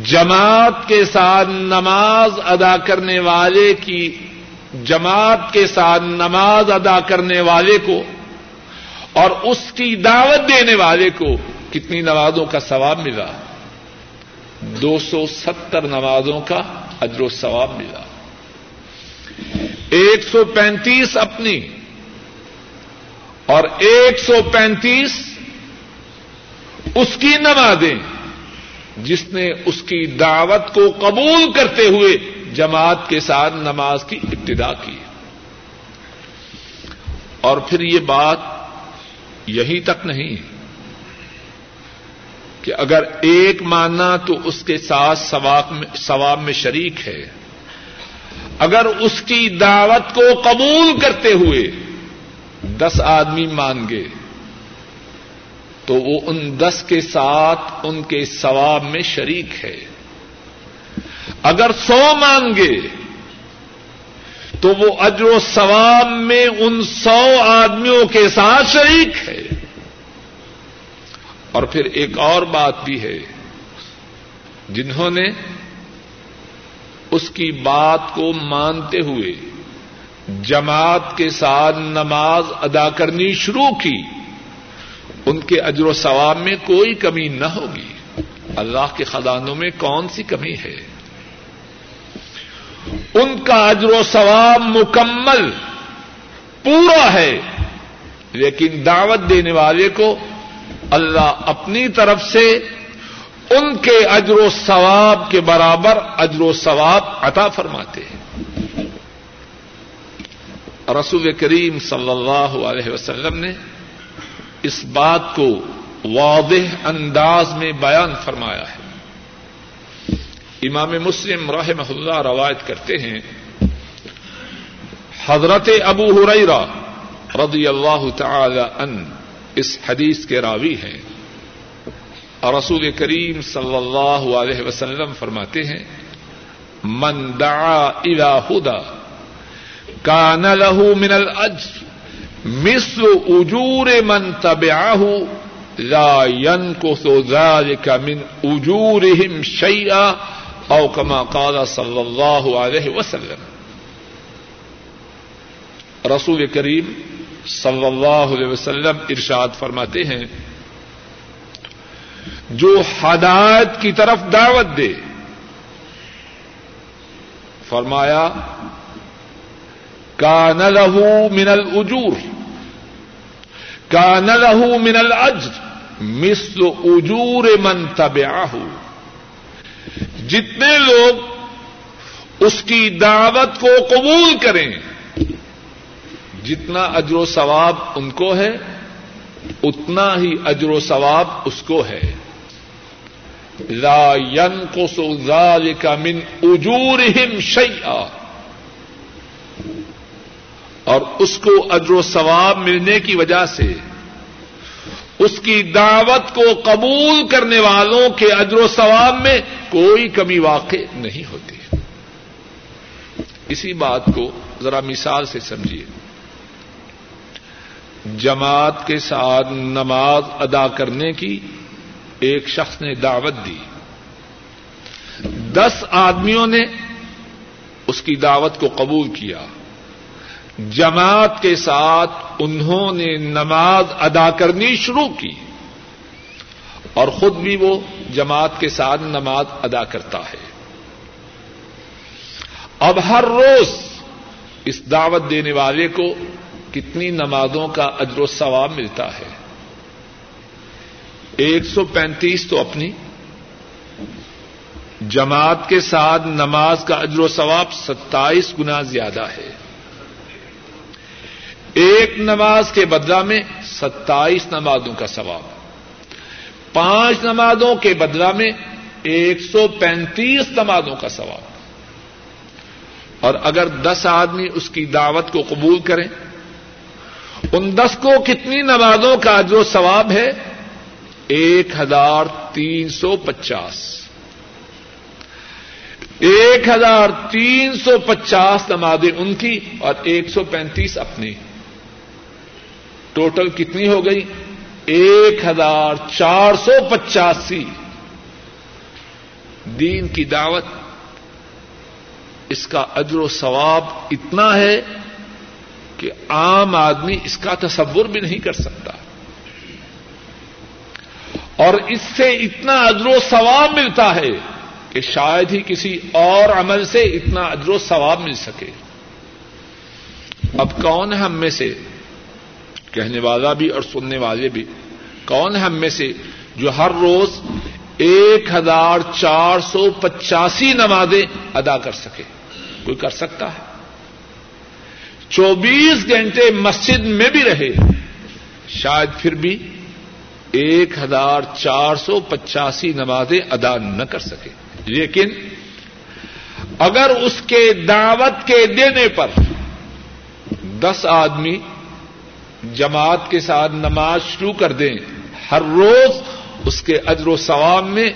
جماعت کے ساتھ نماز ادا کرنے والے کی جماعت کے ساتھ نماز ادا کرنے والے کو اور اس کی دعوت دینے والے کو کتنی نمازوں کا ثواب ملا؟ دو سو ستر نمازوں کا اجر و ثواب ملا۔ ایک سو پینتیس اپنی اور ایک سو پینتیس اس کی نمازیں جس نے اس کی دعوت کو قبول کرتے ہوئے جماعت کے ساتھ نماز کی ابتدا کی۔ اور پھر یہ بات یہیں تک نہیں کہ اگر ایک ماننا تو اس کے ساتھ ثواب میں شریک ہے۔ اگر اس کی دعوت کو قبول کرتے ہوئے دس آدمی مان گے تو وہ ان دس کے ساتھ ان کے ثواب میں شریک ہے۔ اگر سو مانگے تو وہ اجر و ثواب میں ان سو آدمیوں کے ساتھ شریک ہے۔ اور پھر ایک اور بات بھی ہے، جنہوں نے اس کی بات کو مانتے ہوئے جماعت کے ساتھ نماز ادا کرنی شروع کی، ان کے اجر و ثواب میں کوئی کمی نہ ہوگی۔ اللہ کے خزانوں میں کون سی کمی ہے؟ ان کا اجر و ثواب مکمل پورا ہے، لیکن دعوت دینے والے کو اللہ اپنی طرف سے ان کے اجر و ثواب کے برابر اجر و ثواب عطا فرماتے ہیں۔ رسول کریم صلی اللہ علیہ وسلم نے اس بات کو واضح انداز میں بیان فرمایا ہے۔ امام مسلم رحمہ اللہ روایت کرتے ہیں، حضرت ابو ہریرا رضی اللہ تعالی ان اس حدیث کے راوی ہیں۔ اور رسول کریم صلی اللہ علیہ وسلم فرماتے ہیں، من دعا الى ہدا، کان له من الاجر، مثل اجور من تبعه لا ينقص ذلك من اجورهم شيئا او كما قال صلی اللہ علیہ وسلم. رسول کریم صلی اللہ علیہ وسلم ارشاد فرماتے ہیں، جو ہدایت کی طرف دعوت دے، فرمایا کا لہو من الجور کا لہو من الجر مثل اجور من تبعہ۔ جتنے لوگ اس کی دعوت کو قبول کریں، جتنا اجر و ثواب ان کو ہے، اتنا ہی اجر و ثواب اس کو ہے۔ لا ينقص ذلك من اجورهم شيئا اور اس کو اجر و ثواب ملنے کی وجہ سے اس کی دعوت کو قبول کرنے والوں کے اجر و ثواب میں کوئی کمی واقع نہیں ہوتی۔ اسی بات کو ذرا مثال سے سمجھیے۔ جماعت کے ساتھ نماز ادا کرنے کی ایک شخص نے دعوت دی۔ دس آدمیوں نے اس کی دعوت کو قبول کیا۔ جماعت کے ساتھ انہوں نے نماز ادا کرنی شروع کی اور خود بھی وہ جماعت کے ساتھ نماز ادا کرتا ہے۔ اب ہر روز اس دعوت دینے والے کو کتنی نمازوں کا اجر و ثواب ملتا ہے۔ ایک سو پینتیس تو اپنی جماعت کے ساتھ نماز کا اجر و ثواب ستائیس گنا زیادہ ہے۔ ایک نماز کے بدلہ میں ستائیس نمازوں کا ثواب پانچ نمازوں کے بدلہ میں ایک سو پینتیس نمازوں کا ثواب اور اگر دس آدمی اس کی دعوت کو قبول کریں، ان دس کو کتنی نمازوں کا جو ثواب ہے؟ ایک ہزار تین سو پچاس۔ ایک ہزار تین سو پچاس نمازیں ان کی اور ایک سو پینتیس اپنی۔ ٹوٹل کتنی ہو گئی؟ ایک ہزار چار سو پچاسی۔ دین کی دعوت، اس کا اجر و ثواب اتنا ہے کہ عام آدمی اس کا تصور بھی نہیں کر سکتا۔ اور اس سے اتنا اجر و ثواب ملتا ہے کہ شاید ہی کسی اور عمل سے اتنا اجر و ثواب مل سکے۔ اب کون ہے ہم میں سے؟ کہنے والا بھی اور سننے والے بھی۔ کون ہے ہم میں سے جو ہر روز ایک ہزار چار سو پچاسی نمازیں ادا کر سکے؟ کوئی کر سکتا ہے؟ چوبیس گھنٹے مسجد میں بھی رہے، شاید پھر بھی ایک ہزار چار سو پچاسی نمازیں ادا نہ کر سکے۔ لیکن اگر اس کے دعوت کے دینے پر دس آدمی جماعت کے ساتھ نماز شروع کر دیں، ہر روز اس کے اجر و ثواب میں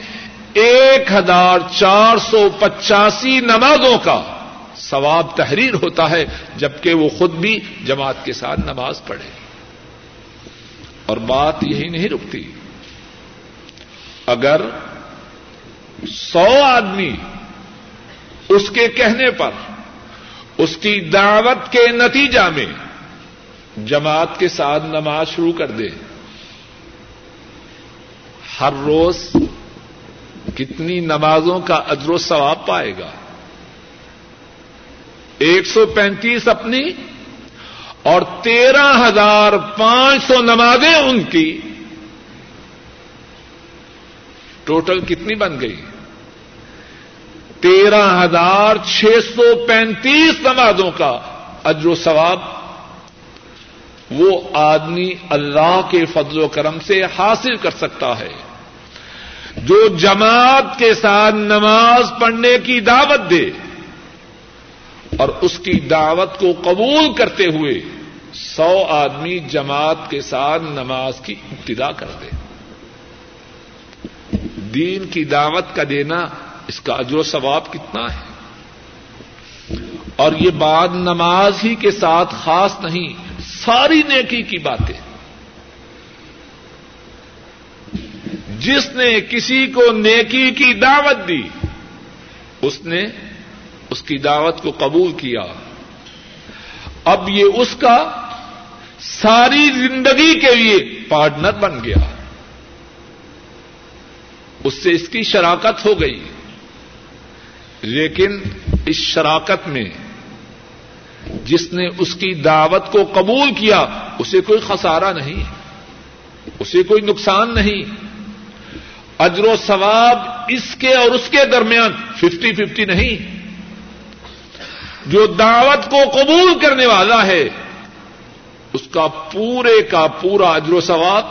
ایک ہزار چار سو پچاسی نمازوں کا ثواب تحریر ہوتا ہے، جبکہ وہ خود بھی جماعت کے ساتھ نماز پڑھے۔ اور بات یہی نہیں رکتی۔ اگر سو آدمی اس کے کہنے پر، اس کی دعوت کے نتیجہ میں جماعت کے ساتھ نماز شروع کر دے۔ ہر روز کتنی نمازوں کا اجر و ثواب پائے گا۔ ایک سو پینتیس اپنی اور تیرہ ہزار پانچ سو نمازیں ان کی۔ ٹوٹل کتنی بن گئی؟ تیرہ ہزار چھ سو پینتیس نمازوں کا اجر و ثواب وہ آدمی اللہ کے فضل و کرم سے حاصل کر سکتا ہے۔ جو جماعت کے ساتھ نماز پڑھنے کی دعوت دے اور اس کی دعوت کو قبول کرتے ہوئے سو آدمی جماعت کے ساتھ نماز کی ابتدا کر دے۔ دین کی دعوت کا دینا اس کا اجر و ثواب کتنا ہے۔ اور یہ بات نماز ہی کے ساتھ خاص نہیں۔ ساری نیکی کی باتیں۔ جس نے کسی کو نیکی کی دعوت دی، اس نے اس کی دعوت کو قبول کیا۔ اب یہ اس کا ساری زندگی کے لیے پارٹنر بن گیا۔ اس سے اس کی شراکت ہو گئی۔ لیکن اس شراکت میں جس نے اس کی دعوت کو قبول کیا، اسے کوئی خسارہ نہیں، اسے کوئی نقصان نہیں۔ اجر و ثواب اس کے اور اس کے درمیان ففٹی ففٹی نہیں۔ جو دعوت کو قبول کرنے والا ہے، اس کا پورے کا پورا اجر و ثواب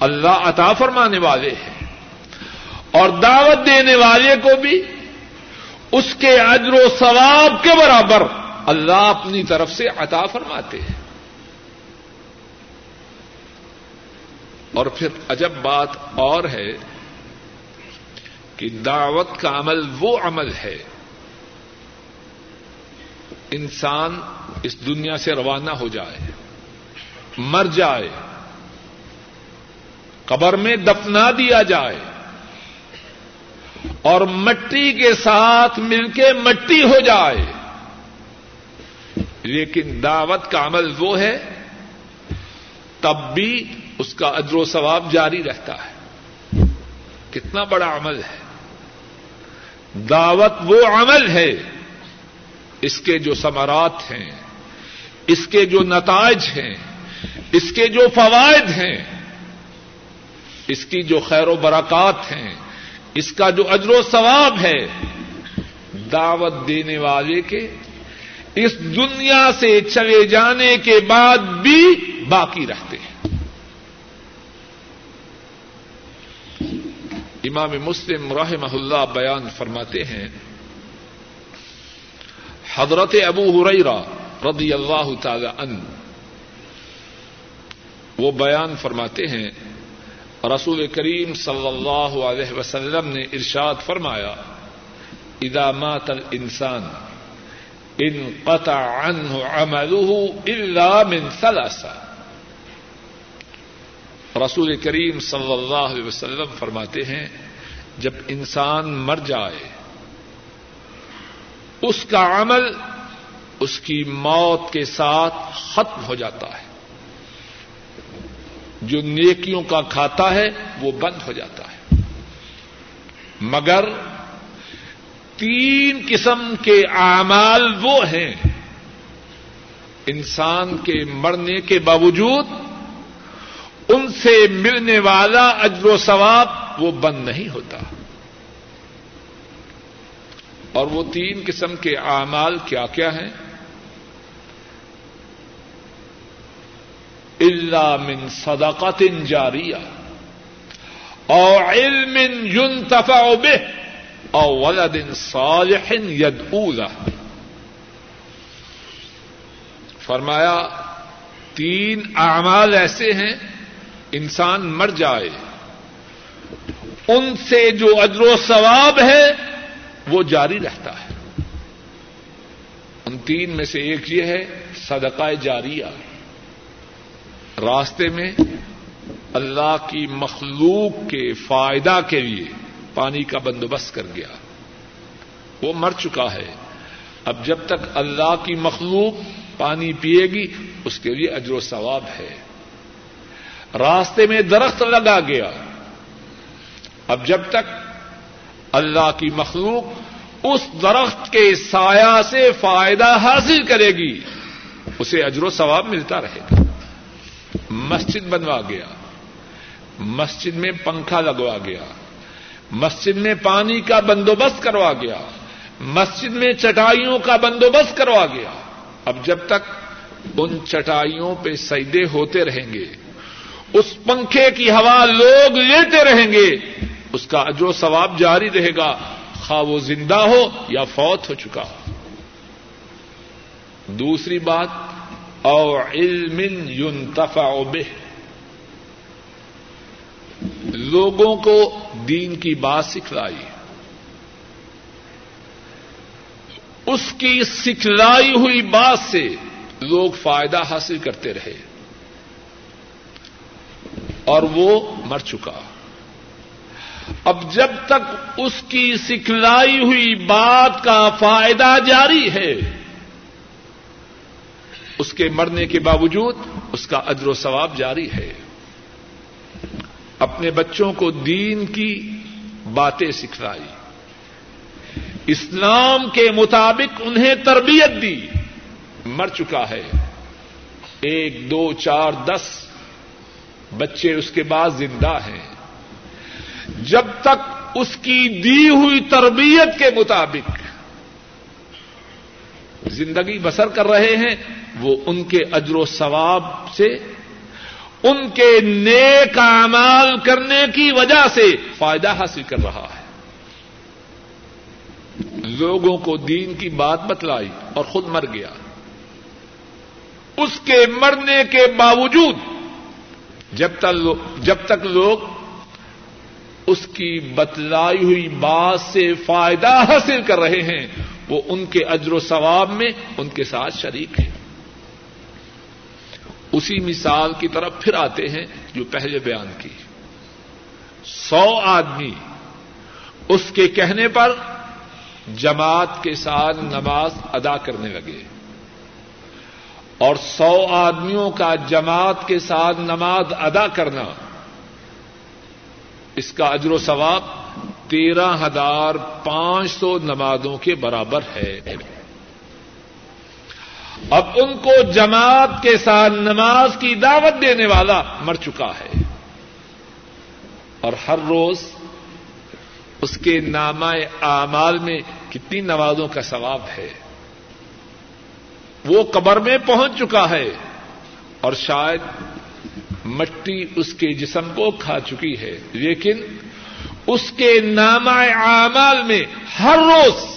اللہ عطا فرمانے والے ہیں۔ اور دعوت دینے والے کو بھی اس کے اجر و ثواب کے برابر اللہ اپنی طرف سے عطا فرماتے ہیں۔ اور پھر عجب بات اور ہے کہ دعوت کا عمل وہ عمل ہے۔ انسان اس دنیا سے روانہ ہو جائے، مر جائے، قبر میں دفنا دیا جائے، اور مٹی کے ساتھ مل کے مٹی ہو جائے۔ لیکن دعوت کا عمل وہ ہے، تب بھی اس کا اجر و ثواب جاری رہتا ہے۔ کتنا بڑا عمل ہے۔ دعوت وہ عمل ہے، اس کے جو ثمرات ہیں، اس کے جو نتائج ہیں، اس کے جو فوائد ہیں، اس کی جو خیر و برکات ہیں، اس کا جو اجر و ثواب ہے، دعوت دینے والے کے اس دنیا سے چلے جانے کے بعد بھی باقی رہتے ہیں۔ امام مسلم رحمہ اللہ بیان فرماتے ہیں، حضرت ابو ہریرا رضی اللہ تعالی ان وہ بیان فرماتے ہیں، رسول کریم صلی اللہ علیہ وسلم نے ارشاد فرمایا، اذا مات الانسان ان قطع عنه عمله الا من ثلاثه رسول کریم صلی اللہ علیہ وسلم فرماتے ہیں، جب انسان مر جائے، اس کا عمل اس کی موت کے ساتھ ختم ہو جاتا ہے۔ جو نیکیوں کا کھاتا ہے، وہ بند ہو جاتا ہے۔ مگر تین قسم کے اعمال وہ ہیں انسان کے مرنے کے باوجود ان سے ملنے والا اجر و ثواب وہ بند نہیں ہوتا۔ اور وہ تین قسم کے اعمال کیا کیا ہیں؟ اللہ من صدقت جاریہ، اور علم ينتفع به او ولد صالح يدعو له فرمایا، تین اعمال ایسے ہیں، انسان مر جائے۔ ان سے جو اجر و ثواب ہے، وہ جاری رہتا ہے۔ ان تین میں سے ایک یہ ہے، صدقہ جاریہ۔ راستے میں اللہ کی مخلوق کے فائدہ کے لیے پانی کا بندوبست کر گیا۔ وہ مر چکا ہے۔ اب جب تک اللہ کی مخلوق پانی پیے گی، اس کے لیے اجر و ثواب ہے۔ راستے میں درخت لگا گیا۔ اب جب تک اللہ کی مخلوق اس درخت کے سایہ سے فائدہ حاصل کرے گی، اسے اجر و ثواب ملتا رہے گا۔ مسجد بنوا گیا۔ مسجد میں پنکھا لگوا گیا۔ مسجد میں پانی کا بندوبست کروا گیا۔ مسجد میں چٹائیوں کا بندوبست کروا گیا۔ اب جب تک ان چٹائیوں پہ سیدے ہوتے رہیں گے، اس پنکھے کی ہوا لوگ لیتے رہیں گے، اس کا جو ثواب جاری رہے گا۔ خواہ وہ زندہ ہو یا فوت ہو چکا۔ دوسری بات، او علم ينتفع به لوگوں کو دین کی بات سکھلائی اس کی سکھلائی ہوئی بات سے لوگ فائدہ حاصل کرتے رہے۔ اور وہ مر چکا۔ اب جب تک اس کی سکھلائی ہوئی بات کا فائدہ جاری ہے، اس کے مرنے کے باوجود اس کا اجر و ثواب جاری ہے۔ اپنے بچوں کو دین کی باتیں سکھلائی۔ اسلام کے مطابق انہیں تربیت دی۔ مر چکا ہے۔ ایک، دو، چار، دس بچے اس کے بعد زندہ ہیں۔ جب تک اس کی دی ہوئی تربیت کے مطابق زندگی بسر کر رہے ہیں، وہ ان کے اجر و ثواب سے ان کے نیک اعمال کرنے کی وجہ سے فائدہ حاصل کر رہا ہے۔ لوگوں کو دین کی بات بتلائی اور خود مر گیا۔ اس کے مرنے کے باوجود جب تک جب تک لوگ اس کی بتلائی ہوئی بات سے فائدہ حاصل کر رہے ہیں، وہ ان کے اجر و ثواب میں ان کے ساتھ شریک ہیں۔ اسی مثال کی طرف پھر آتے ہیں جو پہلے بیان کی۔ سو آدمی اس کے کہنے پر جماعت کے ساتھ نماز ادا کرنے لگے۔ اور سو آدمیوں کا جماعت کے ساتھ نماز ادا کرنا اس کا اجر و ثواب تیرہ ہزار پانچ سو نمازوں کے برابر ہے۔ اب ان کو جماعت کے ساتھ نماز کی دعوت دینے والا مر چکا ہے۔ اور ہر روز اس کے نامہ اعمال میں کتنی نمازوں کا ثواب ہے۔ وہ قبر میں پہنچ چکا ہے اور شاید مٹی اس کے جسم کو کھا چکی ہے، لیکن اس کے نامہ اعمال میں ہر روز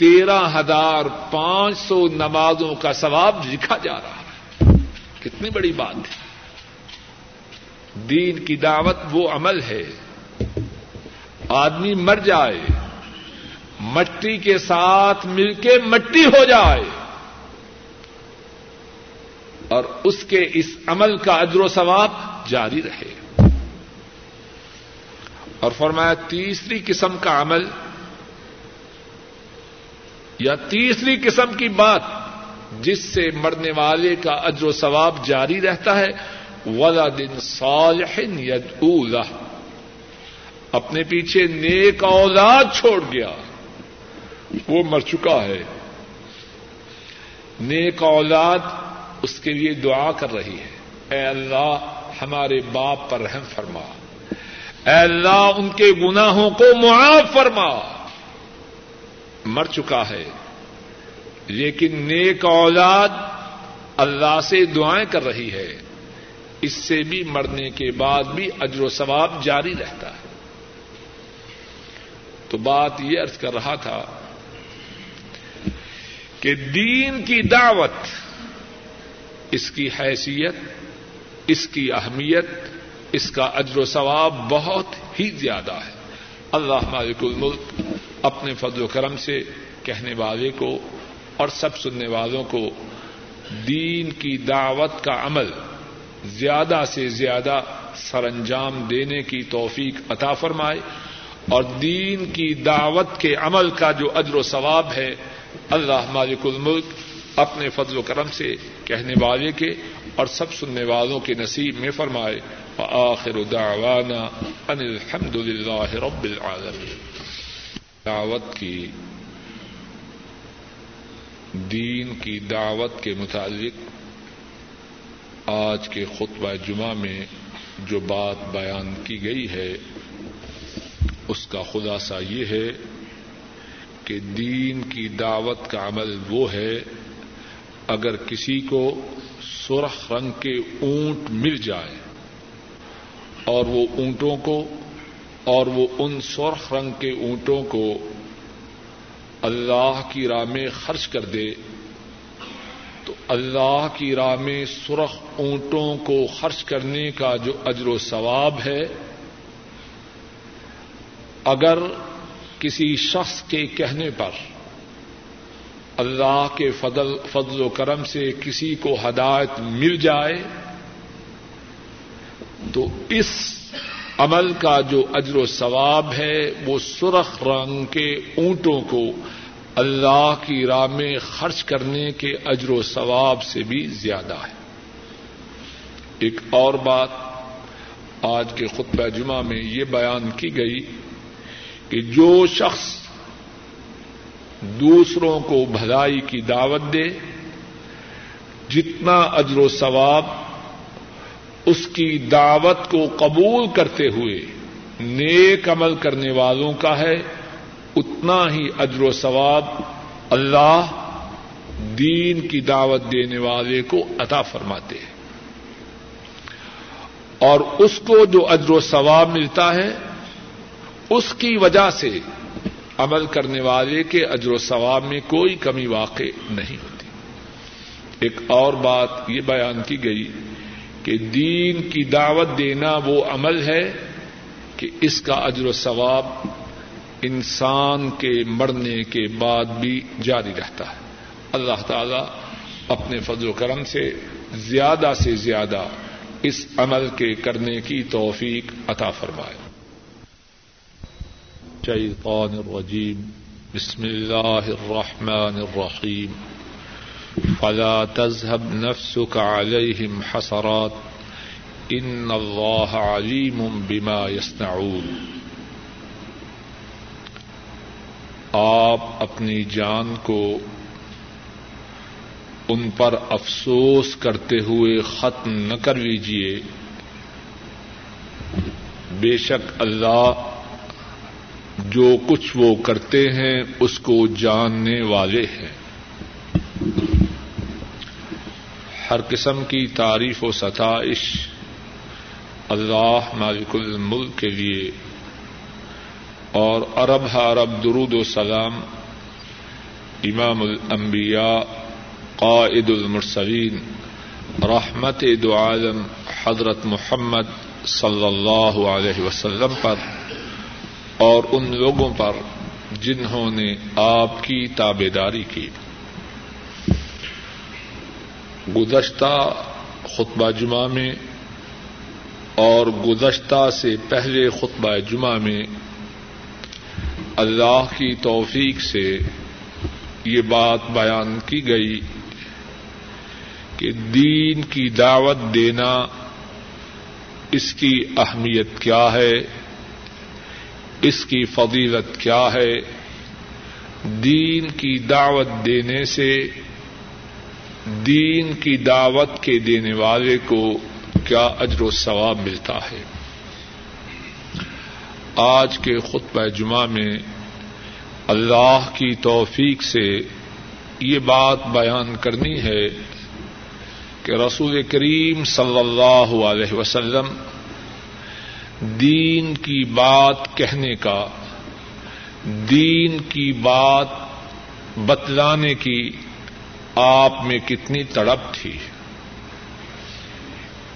تیرہ ہزار پانچ سو نمازوں کا ثواب لکھا جا رہا ہے۔ کتنی بڑی بات ہے۔ دین کی دعوت وہ عمل ہے۔ آدمی مر جائے، مٹی کے ساتھ مل کے مٹی ہو جائے۔ اور اس کے اس عمل کا اجر و ثواب جاری رہے۔ اور فرمایا تیسری قسم کا عمل یا تیسری قسم کی بات جس سے مرنے والے کا اجر و ثواب جاری رہتا ہے ولا دن صالح اولا اپنے پیچھے نیک اولاد چھوڑ گیا، وہ مر چکا ہے۔ نیک اولاد اس کے لیے دعا کر رہی ہے۔ اے اللہ، ہمارے باپ پر رحم فرما۔ اے اللہ، ان کے گناہوں کو معاف فرما۔ مر چکا ہے۔ لیکن نیک اولاد اللہ سے دعائیں کر رہی ہے۔ اس سے بھی مرنے کے بعد بھی اجر و ثواب جاری رہتا ہے۔ تو بات یہ ارض کر رہا تھا کہ دین کی دعوت، اس کی حیثیت، اس کی اہمیت، اس کا اجر و ثواب بہت ہی زیادہ ہے۔ اللہ مالک الملک اپنے فضل و کرم سے کہنے والے کو اور سب سننے والوں کو دین کی دعوت کا عمل زیادہ سے زیادہ سر انجام دینے کی توفیق عطا فرمائے اور دین کی دعوت کے عمل کا جو اجر و ثواب ہے، اللہ مالک الملک اپنے فضل و کرم سے کہنے والے کے اور سب سننے والوں کے نصیب میں فرمائے آخر دعوانا ان الحمد للہ رب العالمین۔ دعوت کی، دین کی دعوت کے متعلق آج کے خطبہ جمعہ میں جو بات بیان کی گئی ہے، اس کا خلاصہ یہ ہے کہ دین کی دعوت کا عمل وہ ہے اگر کسی کو سرخ رنگ کے اونٹ مل جائے اور وہ اونٹوں کو اور وہ ان سرخ رنگ کے اونٹوں کو اللہ کی راہ میں خرچ کر دے، تو اللہ کی راہ میں سرخ اونٹوں کو خرچ کرنے کا جو اجر و ثواب ہے، اگر کسی شخص کے کہنے پر اللہ کے فضل فضل و کرم سے کسی کو ہدایت مل جائے، تو اس عمل کا جو اجر و ثواب ہے، وہ سرخ رنگ کے اونٹوں کو اللہ کی راہ میں خرچ کرنے کے اجر و ثواب سے بھی زیادہ ہے۔ ایک اور بات آج کے خطبہ جمعہ میں یہ بیان کی گئی کہ جو شخص دوسروں کو بھلائی کی دعوت دے۔ جتنا اجر و ثواب اس کی دعوت کو قبول کرتے ہوئے نیک عمل کرنے والوں کا ہے، اتنا ہی اجر و ثواب اللہ دین کی دعوت دینے والے کو عطا فرماتے ہیں۔ اور اس کو جو اجر و ثواب ملتا ہے، اس کی وجہ سے عمل کرنے والے کے اجر و ثواب میں کوئی کمی واقع نہیں ہوتی۔ ایک اور بات یہ بیان کی گئی کہ دین کی دعوت دینا وہ عمل ہے کہ اس کا اجر و ثواب انسان کے مرنے کے بعد بھی جاری رہتا ہے۔ اللہ تعالی اپنے فضل و کرم سے زیادہ سے زیادہ اس عمل کے کرنے کی توفیق عطا فرمائے۔ شیطان الرجیم بسم اللہ الرحمن الرحیم فلا تذهب نفسك عليهم حسرات. ان الله عليم بما يصنعون. آپ اپنی جان کو ان پر افسوس کرتے ہوئے ختم نہ کر لیجیے بے شک اللہ جو کچھ وہ کرتے ہیں، اس کو جاننے والے ہیں۔ ہر قسم کی تعریف و ستائش اللہ مالک الملک کے لیے اور ارب عرب درود و سلام امام الانبیاء، قائد المرسلین، رحمت دو عالم حضرت محمد صلی اللہ علیہ وسلم پر۔ اور ان لوگوں پر جنہوں نے آپ کی تابے داری کی۔ گزشتہ خطبہ جمعہ میں اور گزشتہ سے پہلے خطبہ جمعہ میں اللہ کی توفیق سے یہ بات بیان کی گئی کہ دین کی دعوت دینا اس کی اہمیت کیا ہے۔ اس کی فضیلت کیا ہے؟ دین کی دعوت دینے سے، دین کی دعوت کے دینے والے کو کیا اجر و ثواب ملتا ہے؟ آج کے خطبہ جمعہ میں اللہ کی توفیق سے یہ بات بیان کرنی ہے کہ رسول کریم صلی اللہ علیہ وسلم دین کی بات کہنے کا، دین کی بات بتلانے کی آپ میں کتنی تڑپ تھی۔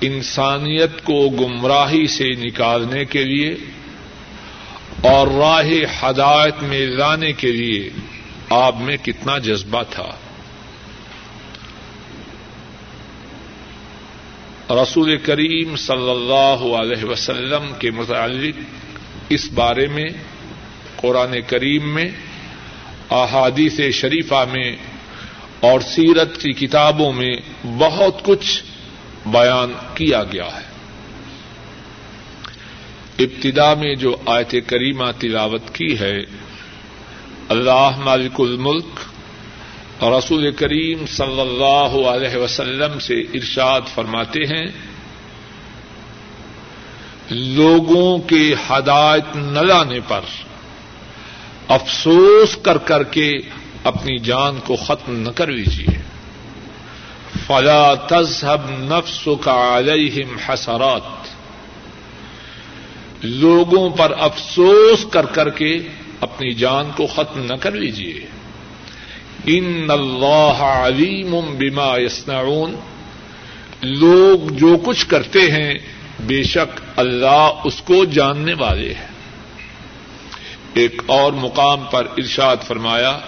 انسانیت کو گمراہی سے نکالنے کے لیے اور راہ ہدایت میں لانے کے لیے آپ میں کتنا جذبہ تھا۔ رسول کریم صلی اللہ علیہ وسلم کے متعلق اس بارے میں، قرآن کریم میں، احادیث شریفہ میں اور سیرت کی کتابوں میں بہت کچھ بیان کیا گیا ہے۔ ابتدا میں جو آیت کریمہ تلاوت کی ہے، اللہ مالک الملک رسول کریم صلی اللہ علیہ وسلم سے ارشاد فرماتے ہیں، لوگوں کے ہدایت نہ لانے پر افسوس کر کر کے اپنی جان کو ختم نہ کر لیجیے فلا تذهب نفسك عليهم حسرات۔ لوگوں پر افسوس کر کر کے اپنی جان کو ختم نہ کر لیجیے ان اللہ علیم بما یسنعون لوگ جو کچھ کرتے ہیں، بے شک اللہ اس کو جاننے والے ہیں۔ ایک اور مقام پر ارشاد فرمایا،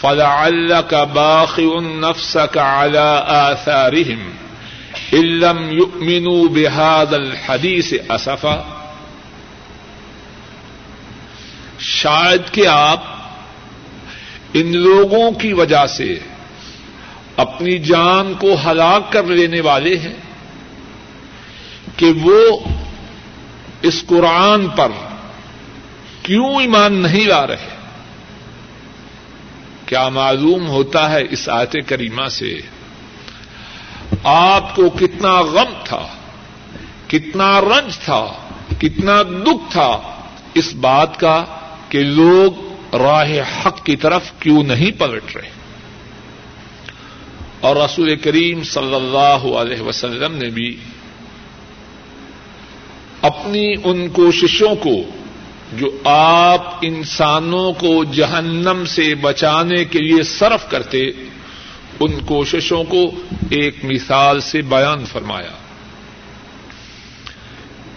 فلعلك باخع نفسك على آثارهم۔ إن لم يؤمنوا بهذا الحديث شاید کہ آپ ان لوگوں کی وجہ سے اپنی جان کو ہلاک کر لینے والے ہیں کہ وہ اس قرآن پر کیوں ایمان نہیں لا رہے؟ کیا معلوم ہوتا ہے اس آیت کریمہ سے آپ کو کتنا غم تھا، کتنا رنج تھا، کتنا دکھ تھا اس بات کا کہ لوگ راہ حق کی طرف کیوں نہیں پلٹ رہے؟ اور رسول کریم صلی اللہ علیہ وسلم نے بھی اپنی ان کوششوں کو جو آپ انسانوں کو جہنم سے بچانے کے لیے صرف کرتے، ان کوششوں کو ایک مثال سے بیان فرمایا۔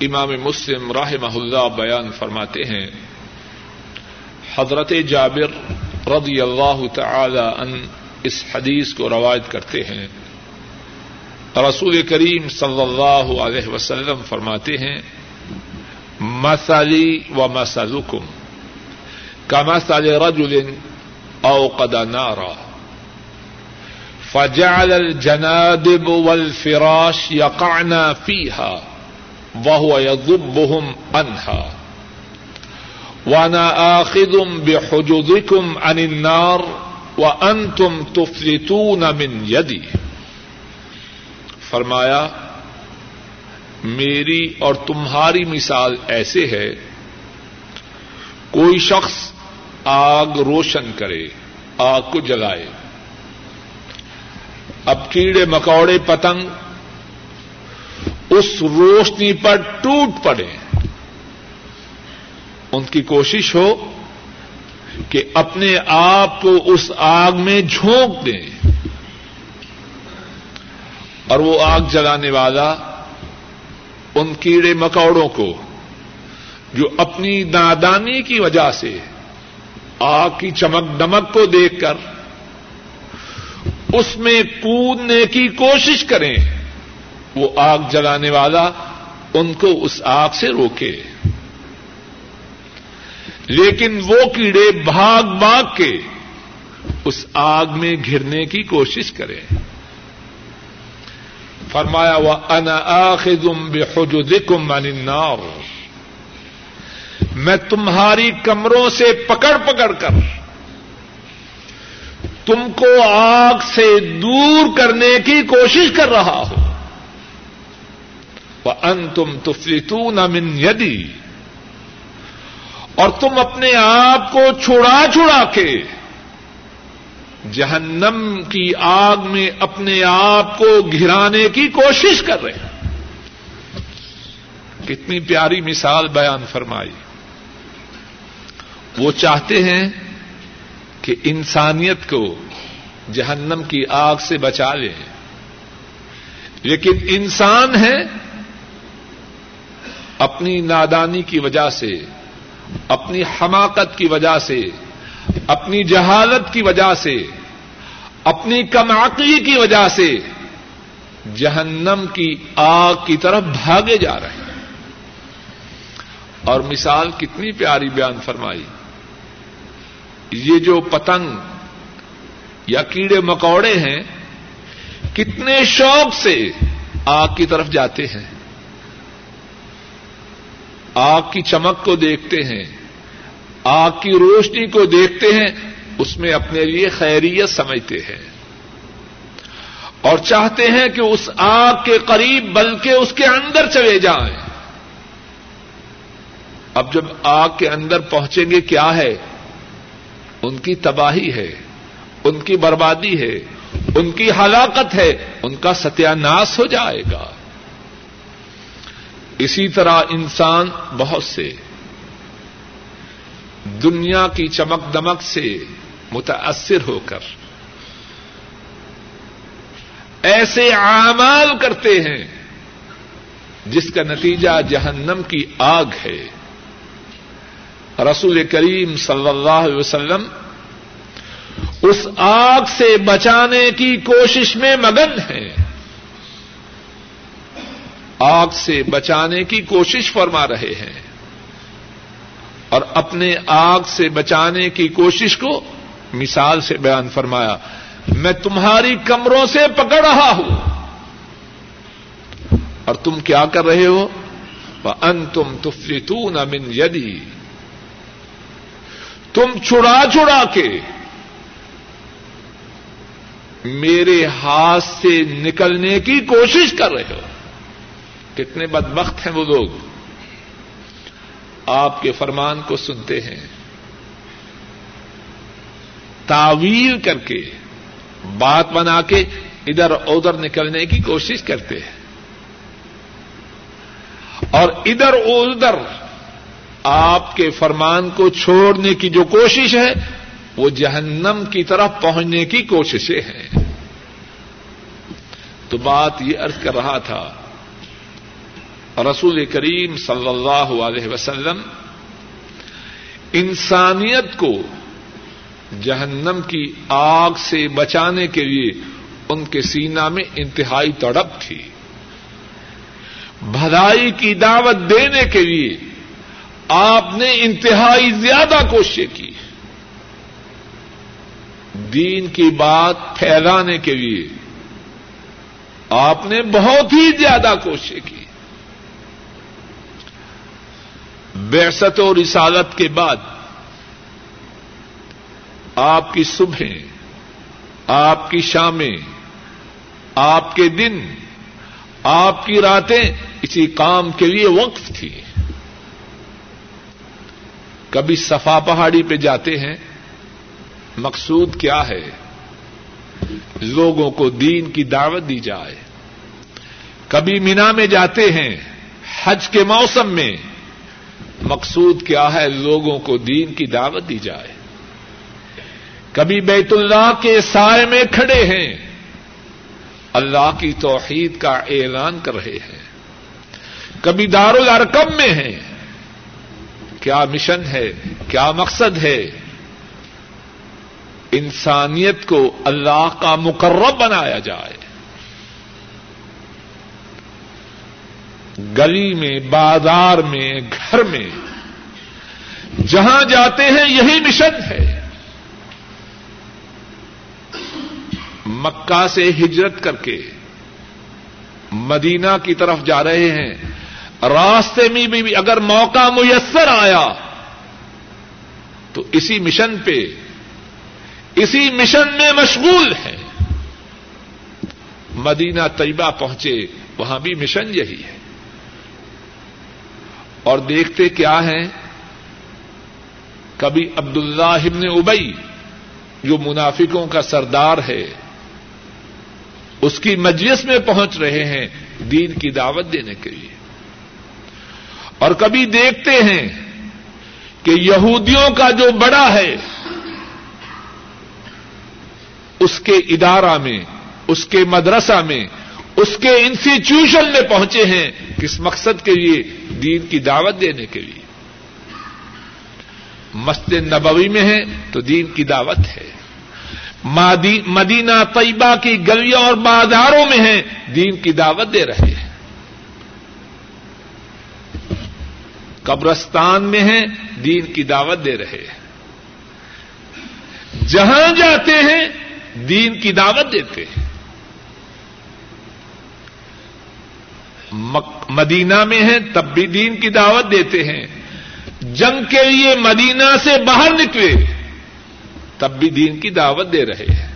امام مسلم راہ اللہ بیان فرماتے ہیں حضرت جابر رضی اللہ تعالی ان اس حدیث کو روایت کرتے ہیں۔ رسول کریم صلی اللہ علیہ وسلم فرماتے ہیں مسلی و مسلکم كمثل رجل اوقد نارا، فجعل الجنادب والفراش يقعن فيها وهو يضبهم عنها وانا آخذ بحجزكم عن النار وانتم تفلتون من يدي فرمایا، میری اور تمہاری مثال ایسے ہے، کوئی شخص آگ روشن کرے، آگ کو جلائے۔ اب کیڑے مکوڑے پتنگ اس روشنی پر ٹوٹ پڑے۔ ان کی کوشش ہو کہ اپنے آپ کو اس آگ میں جھونک دیں اور وہ آگ جلانے والا ان کیڑے مکوڑوں کو جو اپنی نادانی کی وجہ سے آگ کی چمک دمک کو دیکھ کر اس میں کودنے کی کوشش کریں وہ آگ جلانے والا ان کو اس آگ سے روکے۔ لیکن وہ کیڑے بھاگ بھاگ کے اس آگ میں گرنے کی کوشش کریں فرمایا وہ ان آخم بے خجم النار۔ میں تمہاری کمروں سے پکڑ پکڑ کر تم کو آگ سے دور کرنے کی کوشش کر رہا ہوں۔ وہ ان تم تفریتون من یدی اور تم اپنے آپ کو چھڑا چھڑا کے جہنم کی آگ میں اپنے آپ کو گھرانے کی کوشش کر رہے ہیں۔ کتنی پیاری مثال بیان فرمائی۔ وہ چاہتے ہیں کہ انسانیت کو جہنم کی آگ سے بچا لیں لیکن انسان ہے اپنی نادانی کی وجہ سے اپنی حماقت کی وجہ سے، اپنی جہالت کی وجہ سے، اپنی کم عقلی کی وجہ سے جہنم کی آگ کی طرف بھاگے جا رہے ہیں۔ اور مثال کتنی پیاری بیان فرمائی۔ یہ جو پتنگ یا کیڑے مکوڑے ہیں، کتنے شوق سے آگ کی طرف جاتے ہیں۔ آگ کی چمک کو دیکھتے ہیں، آگ کی روشنی کو دیکھتے ہیں، اس میں اپنے لیے خیریت سمجھتے ہیں۔ اور چاہتے ہیں کہ اس آگ کے قریب بلکہ اس کے اندر چلے جائیں۔ اب جب آگ کے اندر پہنچیں گے کیا ہے؟ ان کی تباہی ہے، ان کی بربادی ہے، ان کی ہلاکت ہے، ان کا ستیہ ہو جائے گا۔ اسی طرح انسان بہت سے دنیا کی چمک دمک سے متاثر ہو کر ایسے اعمال کرتے ہیں جس کا نتیجہ جہنم کی آگ ہے۔ رسول کریم صلی اللہ علیہ وسلم اس آگ سے بچانے کی کوشش میں مگن ہیں۔ آگ سے بچانے کی کوشش فرما رہے ہیں اور اپنے آگ سے بچانے کی کوشش کو مثال سے بیان فرمایا، میں تمہاری کمروں سے پکڑ رہا ہوں۔ اور تم کیا کر رہے ہو؟ ان تم تفریتون من یدی تم چھڑا چھڑا کے میرے ہاتھ سے نکلنے کی کوشش کر رہے ہو۔ کتنے بدبخت ہیں وہ لوگ۔ آپ کے فرمان کو سنتے ہیں۔ تعویل کر کے، بات بنا کے ادھر ادھر نکلنے کی کوشش کرتے ہیں۔ اور ادھر ادھر آپ کے فرمان کو چھوڑنے کی جو کوشش ہے، وہ جہنم کی طرف پہنچنے کی کوششیں ہیں۔ تو بات یہ ارض کر رہا تھا رسول کریم صلی اللہ علیہ وسلم انسانیت کو جہنم کی آگ سے بچانے کے لیے ان کے سینا میں انتہائی تڑپ تھی۔ بھلائی کی دعوت دینے کے لیے آپ نے انتہائی زیادہ کوششیں کی۔ دین کی بات پھیلانے کے لیے آپ نے بہت ہی زیادہ کوششیں کی۔ بیست و رسالت کے بعد آپ کی صبح آپ کی شامیں، آپ کے دن، آپ کی راتیں اسی کام کے لیے وقف تھی۔ کبھی صفا پہاڑی پہ جاتے ہیں، مقصود کیا ہے؟ لوگوں کو دین کی دعوت دی جائے۔ کبھی مینا میں جاتے ہیں، حج کے موسم میں مقصود کیا ہے لوگوں کو دین کی دعوت دی جائے۔ کبھی بیت اللہ کے سائے میں کھڑے ہیں۔ اللہ کی توحید کا اعلان کر رہے ہیں۔ کبھی دار الارکم میں ہیں۔ کیا مشن ہے؟ کیا مقصد ہے؟ انسانیت کو اللہ کا مقرب بنایا جائے۔ گلی میں، بازار میں، گھر میں۔ جہاں جاتے ہیں، یہی مشن ہے۔ مکہ سے ہجرت کر کے مدینہ کی طرف جا رہے ہیں۔ راستے میں بھی اگر موقع میسر آیا، تو اسی مشن پہ، اسی مشن میں مشغول ہے مدینہ طیبہ پہنچے، وہاں بھی مشن یہی ہے۔ اور دیکھتے کیا ہیں؟ کبھی عبد اللہ ابن ابئی جو منافقوں کا سردار ہے، اس کی مجلس میں پہنچ رہے ہیں دین کی دعوت دینے کے لیے۔ اور کبھی دیکھتے ہیں کہ یہودیوں کا جو بڑا ہے، اس کے ادارہ میں، اس کے مدرسہ میں، اس کے انسٹیٹیوشن میں پہنچے ہیں کس مقصد کے لیے؟ دین کی دعوت دینے کے لیے۔ مسجد نبوی میں ہے تو دین کی دعوت ہے۔ مدینہ طیبہ کی گلیوں اور بازاروں میں ہیں، دین کی دعوت دے رہے ہیں۔ قبرستان میں ہیں، دین کی دعوت دے رہے ہیں۔ جہاں جاتے ہیں، دین کی دعوت دیتے ہیں۔ مدینہ میں ہیں، تب بھی دین کی دعوت دیتے ہیں۔ جنگ کے لیے مدینہ سے باہر نکلے، تب بھی دین کی دعوت دے رہے ہیں۔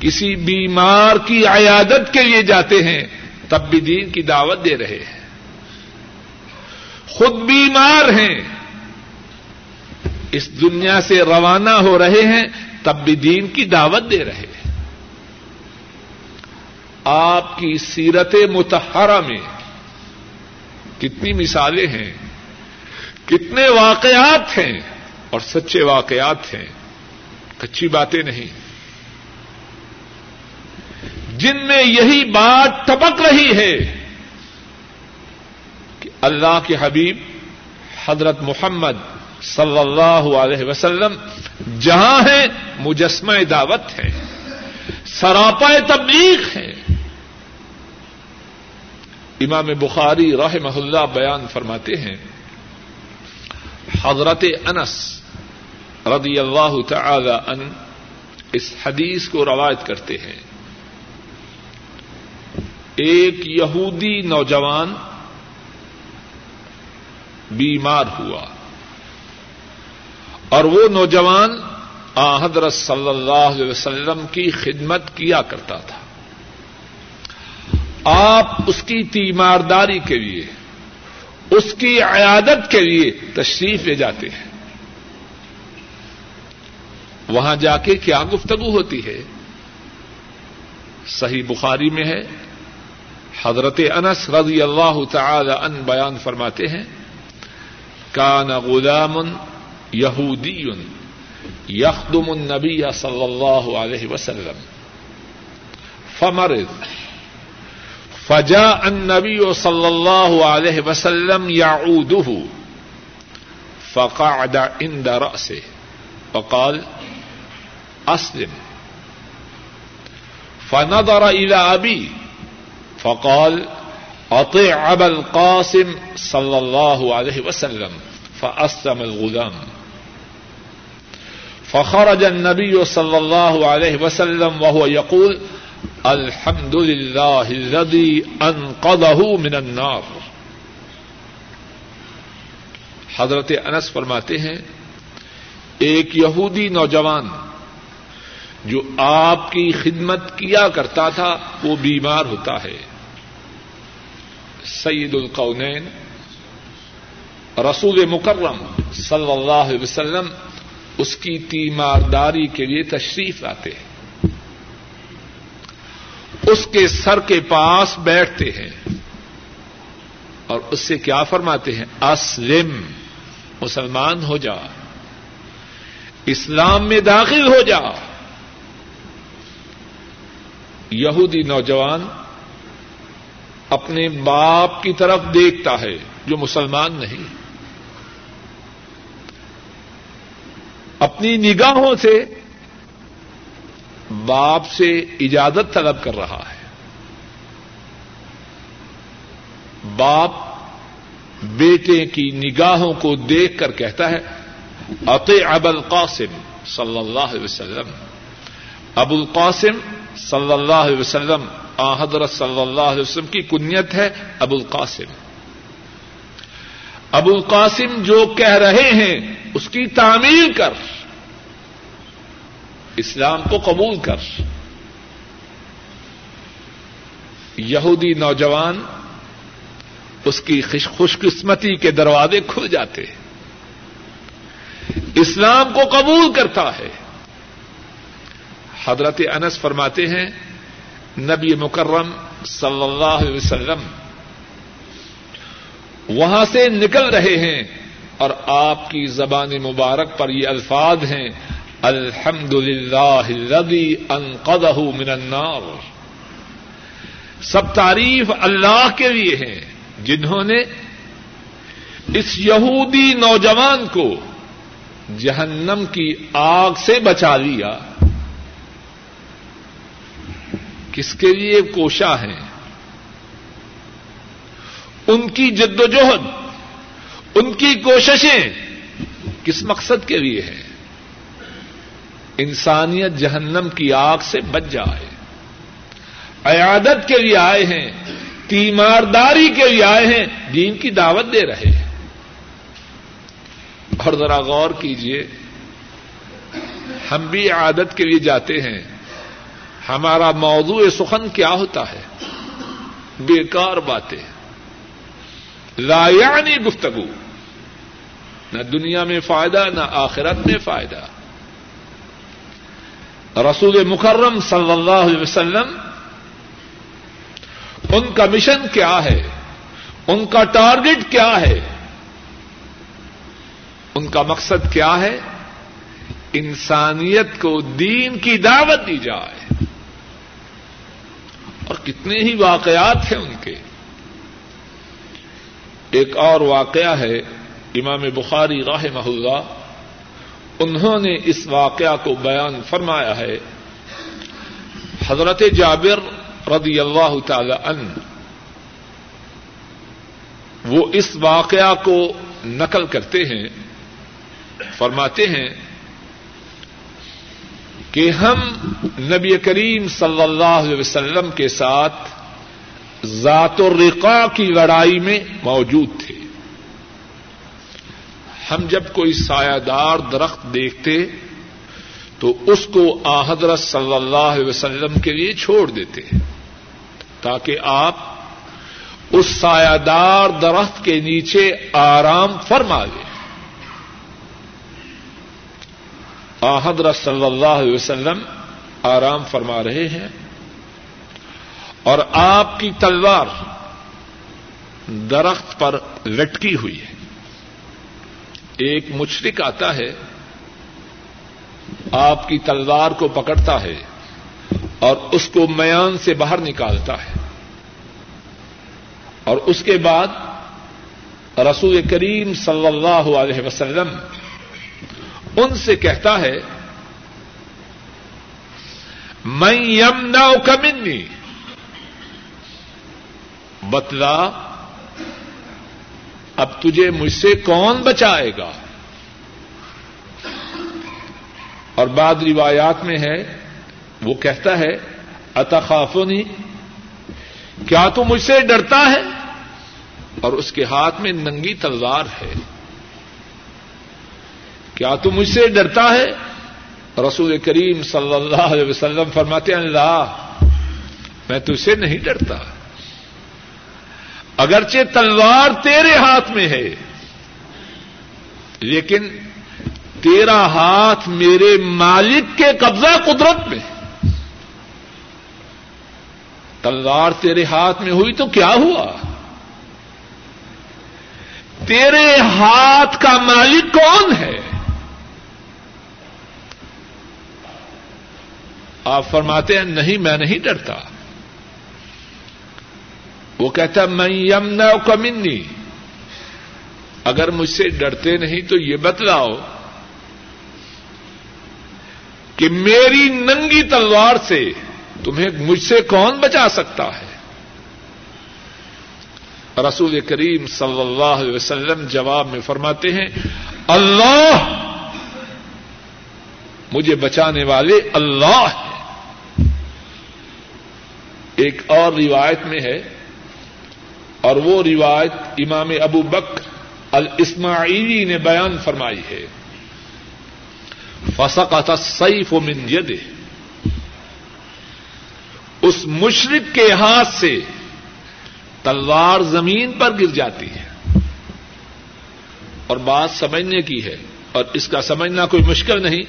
کسی بیمار کی عیادت کے لیے جاتے ہیں، تب بھی دین کی دعوت دے رہے ہیں۔ خود بیمار ہیں، اس دنیا سے روانہ ہو رہے ہیں، تب بھی دین کی دعوت دے رہے ہیں۔ آپ کی سیرت متحرہ میں کتنی مثالیں ہیں، کتنے واقعات ہیں اور سچے واقعات ہیں کچی باتیں نہیں۔ جن میں یہی بات ٹپک رہی ہے کہ اللہ کے حبیب حضرت محمد صلی اللہ علیہ وسلم جہاں ہے مجسمہ دعوت ہے سراپا تبلیغ ہے امام بخاری رحمہ اللہ بیان فرماتے ہیں، حضرت انس رضی اللہ تعالی ان اس حدیث کو روایت کرتے ہیں۔ ایک یہودی نوجوان بیمار ہوا اور وہ نوجوان حضرت صلی اللہ علیہ وسلم کی خدمت کیا کرتا تھا۔ آپ اس کی تیمارداری کے لیے، اس کی عیادت کے لیے تشریف لے جاتے ہیں۔ وہاں جا کے کیا گفتگو ہوتی ہے؟ صحیح بخاری میں ہے۔ حضرت انس رضی اللہ تعالی ان بیان فرماتے ہیں، کان غلام یہودی یخدم النبی صلی اللہ علیہ وسلم، فمرض فجاء النبی صلی اللہ علیہ وسلم يعوده. فقعد عند رأسه. وقال اسلم فنظر الى ابي فقال اطع ابا القاسم صلی اللہ علیہ وسلم. فاسلم الغلام. فخرج النبي صلی اللہ علیہ وسلم وهو يقول الحمد للہ انقذه من النار حضرت انس فرماتے ہیں، ایک یہودی نوجوان جو آپ کی خدمت کیا کرتا تھا، وہ بیمار ہوتا ہے۔ سید القونین، رسول مکرم صلی اللہ علیہ وسلم، اس کی تیمارداری کے لیے تشریف لاتے ہیں۔ اس کے سر کے پاس بیٹھتے ہیں۔ اور اس سے کیا فرماتے ہیں؟ اسلم، مسلمان ہو جا۔ اسلام میں داخل ہو جا۔ یہودی نوجوان اپنے باپ کی طرف دیکھتا ہے، جو مسلمان نہیں۔ اپنی نگاہوں سے باپ سے اجازت طلب کر رہا ہے۔ باپ بیٹے کی نگاہوں کو دیکھ کر کہتا ہے عطے اب القاسم صلی اللہ علیہ وسلم۔ ابو القاسم صلی اللہ علیہ وسلم حضرت صلی اللہ علیہ وسلم کی کنیت ہے ابو القاسم۔ ابو القاسم جو کہہ رہے ہیں، اس کی تعمیر کر۔ اسلام کو قبول کر۔ یہودی نوجوان اس کی خوش قسمتی کے دروازے کھل جاتے اسلام کو قبول کرتا ہے۔ حضرت انس فرماتے ہیں، نبی مکرم صلی اللہ علیہ وسلم، وہاں سے نکل رہے ہیں اور آپ کی زبان مبارک پر یہ الفاظ ہیں۔ الحمد للہ انقذہ من النار۔ سب تعریف اللہ کے لیے ہیں، جنہوں نے اس یہودی نوجوان کو جہنم کی آگ سے بچا لیا۔ کس کے لیے کوشاں ہیں؟ ان کی جد و جہد، ان کی کوششیں کس مقصد کے لیے ہیں؟ انسانیت جہنم کی آگ سے بچ جائے۔ عیادت کے لیے آئے ہیں، تیمارداری کے لیے آئے ہیں، دین کی دعوت دے رہے ہیں۔ اور ذرا غور کیجیے ہم بھی عادت کے لیے جاتے ہیں۔ ہمارا موضوع سخن کیا ہوتا ہے؟ بیکار باتیں۔ لایانی گفتگو۔ نہ دنیا میں فائدہ، نہ آخرت میں فائدہ۔ رسول مکرم صلی اللہ علیہ وسلم ان کا مشن کیا ہے؟ ان کا ٹارگٹ کیا ہے؟ ان کا مقصد کیا ہے؟ انسانیت کو دین کی دعوت دی جائے۔ اور کتنے ہی واقعات ہیں ان کے۔ ایک اور واقعہ ہے، امام بخاری راہ محلہ انہوں نے اس واقعہ کو بیان فرمایا ہے۔ حضرت جابر رضی اللہ تعالی عنہ، وہ اس واقعہ کو نقل کرتے ہیں، فرماتے ہیں کہ ہم نبی کریم صلی اللہ علیہ وسلم کے ساتھ ذات الرقا کی لڑائی میں موجود تھے۔ ہم جب کوئی سایہ دار درخت دیکھتے تو اس کو آ حضرت صلی اللہ علیہ وسلم کے لیے چھوڑ دیتے تاکہ آپ اس سایہ دار درخت کے نیچے آرام فرما لیں آ حضرت صلی اللہ علیہ وسلم آرام فرما رہے ہیں اور آپ کی تلوار درخت پر لٹکی ہوئی ہے۔ ایک مشرق آتا ہے، آپ کی تلوار کو پکڑتا ہے اور اس کو میان سے باہر نکالتا ہے۔ اور اس کے بعد رسول کریم صلی اللہ علیہ وسلم ان سے کہتا ہے میں یم نہ کمنی بتلا اب تجھے مجھ سے کون بچائے گا؟ اور بعد روایات میں ہے، وہ کہتا ہے، اتخافونی، کیا تو مجھ سے ڈرتا ہے؟ اور اس کے ہاتھ میں ننگی تلوار ہے۔ کیا تو مجھ سے ڈرتا ہے؟ رسول کریم صلی اللہ علیہ وسلم فرماتے ہیں اللہ میں تجھ سے نہیں ڈرتا۔ اگرچہ تلوار تیرے ہاتھ میں ہے، لیکن تیرا ہاتھ میرے مالک کے قبضہ قدرت میں۔ تلوار تیرے ہاتھ میں ہوئی تو کیا ہوا؟ تیرے ہاتھ کا مالک کون ہے؟ آپ فرماتے ہیں، نہیں، میں نہیں ڈرتا۔ وہ کہتا میں یمنا کمنی اگر مجھ سے ڈرتے نہیں تو یہ بتلاؤ کہ میری ننگی تلوار سے تمہیں مجھ سے کون بچا سکتا ہے؟ رسول کریم صلی اللہ علیہ وسلم جواب میں فرماتے ہیں، اللہ مجھے بچانے والے اللہ ہیں۔ ایک اور روایت میں ہے اور وہ روایت امام ابو بک الاسماعیلی نے بیان فرمائی ہے۔ فسقط السيف من يده۔ اس مشرق کے ہاتھ سے تلوار زمین پر گر جاتی ہے۔ اور بات سمجھنے کی ہے، اور اس کا سمجھنا کوئی مشکل نہیں،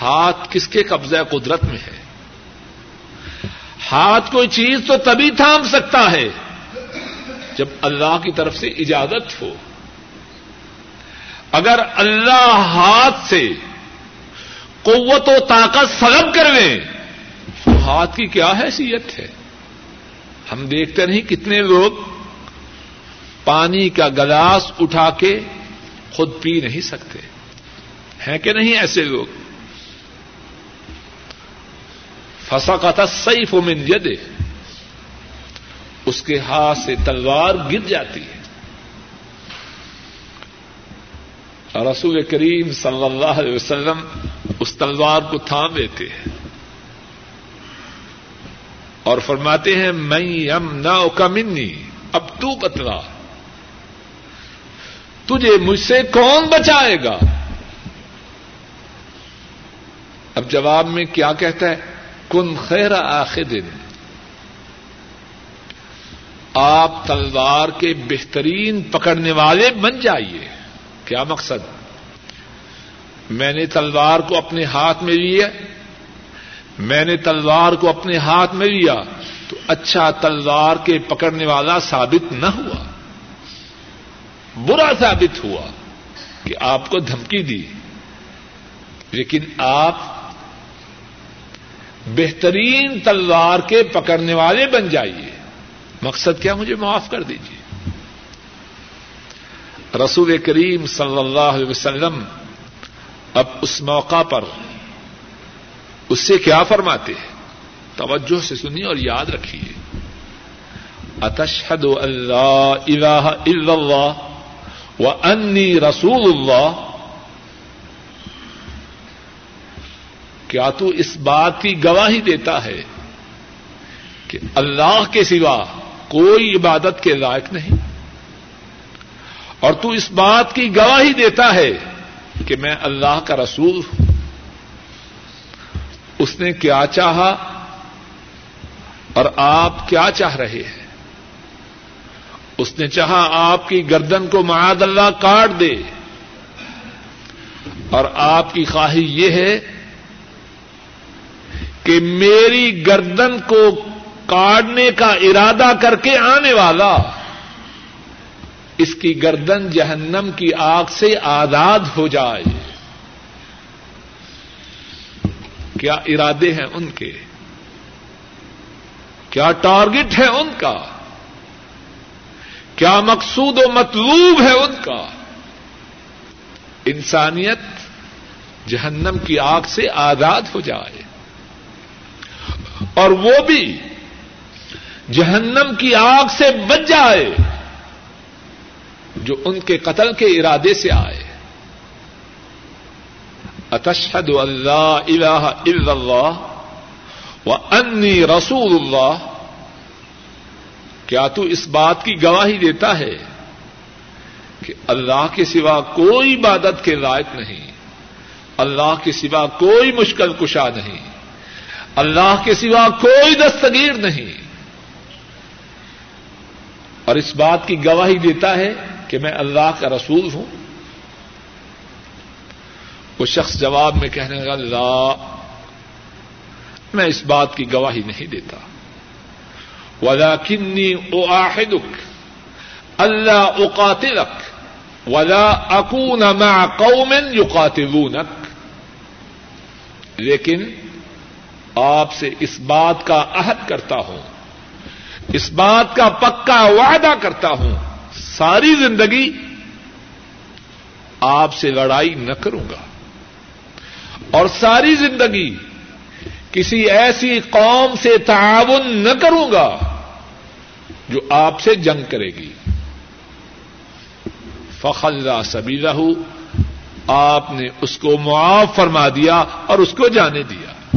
ہاتھ کس کے قبضہ قدرت میں ہے؟ ہاتھ کوئی چیز تو تبھی تھام سکتا ہے جب اللہ کی طرف سے اجازت ہو۔ اگر اللہ ہاتھ سے قوت و طاقت سلب کر لیں تو ہاتھ کی کیا حیثیت ہے؟ ہم دیکھتے نہیں کتنے لوگ پانی کا گلاس اٹھا کے خود پی نہیں سکتے۔ ہیں کہ نہیں ایسے لوگ؟ فسا کا تھا صحیح من یدے اس کے ہاتھ سے تلوار گر جاتی ہے۔ رسول کریم صلی اللہ علیہ وسلم اس تلوار کو تھام دیتے ہیں۔ اور فرماتے ہیں میں یم نا کا منی، اب تو بتلا۔ تجھے مجھ سے کون بچائے گا؟ اب جواب میں کیا کہتا ہے؟ کن خیر آخر دن آپ تلوار کے بہترین پکڑنے والے بن جائیے۔ کیا مقصد؟ میں نے تلوار کو اپنے ہاتھ میں لیا، میں نے تلوار کو اپنے ہاتھ میں لیا تو اچھا تلوار کے پکڑنے والا ثابت نہ ہوا۔ برا ثابت ہوا کہ آپ کو دھمکی دی۔ لیکن آپ بہترین تلوار کے پکڑنے والے بن جائیے۔ مقصد کیا مجھے معاف کر دیجیے رسول کریم صلی اللہ علیہ وسلم اب اس موقع پر اس سے کیا فرماتے ہیں؟ توجہ سے سنیے اور یاد رکھیے۔ اتشہد اللہ الہ الا اللہ و انی رسول اللہ۔ کیا تو اس بات کی گواہی دیتا ہے کہ اللہ کے سوا کوئی عبادت کے لائق نہیں۔ اور تو اس بات کی گواہی دیتا ہے کہ میں اللہ کا رسول ہوں۔ اس نے کیا چاہا اور آپ کیا چاہ رہے ہیں؟ اس نے چاہا آپ کی گردن کو معاد اللہ کاٹ دے۔ اور آپ کی خواہی یہ ہے کہ میری گردن کو کاٹنے کا ارادہ کر کے آنے والا۔ اس کی گردن جہنم کی آگ سے آزاد ہو جائے۔ کیا ارادے ہیں ان کے؟ کیا ٹارگٹ ہے ان کا؟ کیا مقصود و مطلوب ہے ان کا؟ انسانیت جہنم کی آگ سے آزاد ہو جائے۔ اور وہ بھی جہنم کی آگ سے بچ جائے جو ان کے قتل کے ارادے سے آئے۔ اتشہد اللہ الہ الا اللہ و انی رسول اللہ۔ کیا تو اس بات کی گواہی دیتا ہے کہ اللہ کے سوا کوئی عبادت کے لائق نہیں، اللہ کے سوا کوئی مشکل کشا نہیں، اللہ کے سوا کوئی دستگیر نہیں۔ اور اس بات کی گواہی دیتا ہے کہ میں اللہ کا رسول ہوں۔ وہ شخص جواب میں کہنے لگا، لا، میں اس بات کی گواہی نہیں دیتا۔ ولا کنی او آحدک اللہ اقاتلک ولا اکون مع قوم یقاتلونک لیکن آپ سے اس بات کا عہد کرتا ہوں۔ اس بات کا پکا وعدہ کرتا ہوں، ساری زندگی آپ سے لڑائی نہ کروں گا۔ اور ساری زندگی کسی ایسی قوم سے تعاون نہ کروں گا جو آپ سے جنگ کرے گی۔ فخلا سبھی رہو آپ نے اس کو معاف فرما دیا اور اس کو جانے دیا۔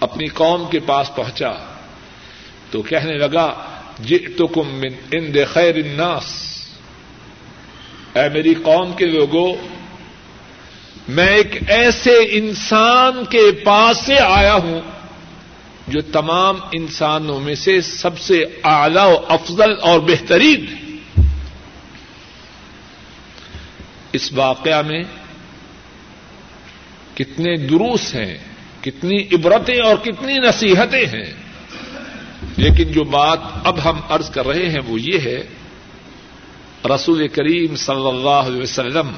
اپنی قوم کے پاس پہنچا۔ تو کہنے لگا، جئتکم من عند خیر الناس۔ اے میری قوم کے لوگوں میں ایک ایسے انسان کے پاس سے آیا ہوں جو تمام انسانوں میں سے سب سے اعلی و افضل اور بہترین ہے۔ اس واقعہ میں کتنے دروس ہیں، کتنی عبرتیں اور کتنی نصیحتیں ہیں۔ لیکن جو بات اب ہم ارض کر رہے ہیں وہ یہ ہے، رسول کریم صلی اللہ علیہ وسلم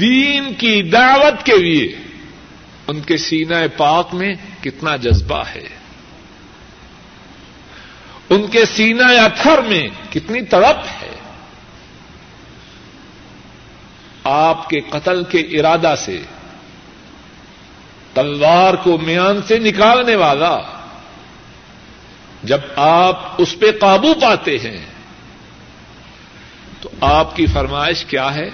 دین کی دعوت کے لیے ان کے سینہ پاک میں کتنا جذبہ ہے۔ ان کے سینہ اتھر میں کتنی تڑپ ہے۔ آپ کے قتل کے ارادہ سے تلوار کو میان سے نکالنے والا جب آپ اس پہ قابو پاتے ہیں، تو آپ کی فرمائش کیا ہے؟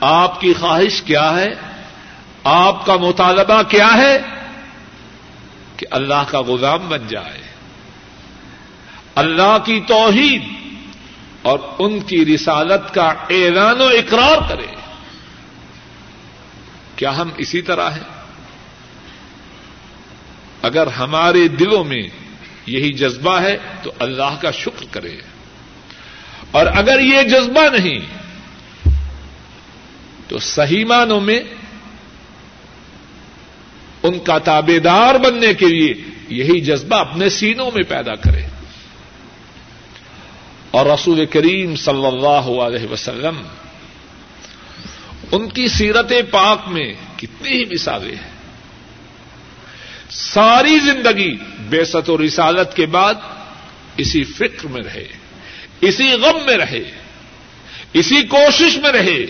آپ کی خواہش کیا ہے؟ آپ کا مطالبہ کیا ہے کہ اللہ کا غلام بن جائے؟ اللہ کی توحید اور ان کی رسالت کا اعلان و اقرار کرے۔ کیا ہم اسی طرح ہیں؟ اگر ہمارے دلوں میں یہی جذبہ ہے تو اللہ کا شکر کرے۔ اور اگر یہ جذبہ نہیں، تو صحیح معنوں میں ان کا تابے دار بننے کے لیے یہی جذبہ اپنے سینوں میں پیدا کرے۔ اور رسول کریم صلی اللہ علیہ وسلم ان کی سیرت پاک میں کتنی ہی مثالیں ہیں۔ ساری زندگی بے ست و رسالت کے بعد اسی فکر میں رہے، اسی غم میں رہے، اسی کوشش میں رہے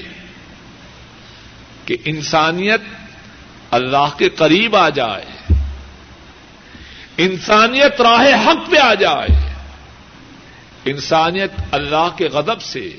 کہ انسانیت اللہ کے قریب آ جائے، انسانیت راہ حق پہ آ جائے، انسانیت اللہ کے غضب سے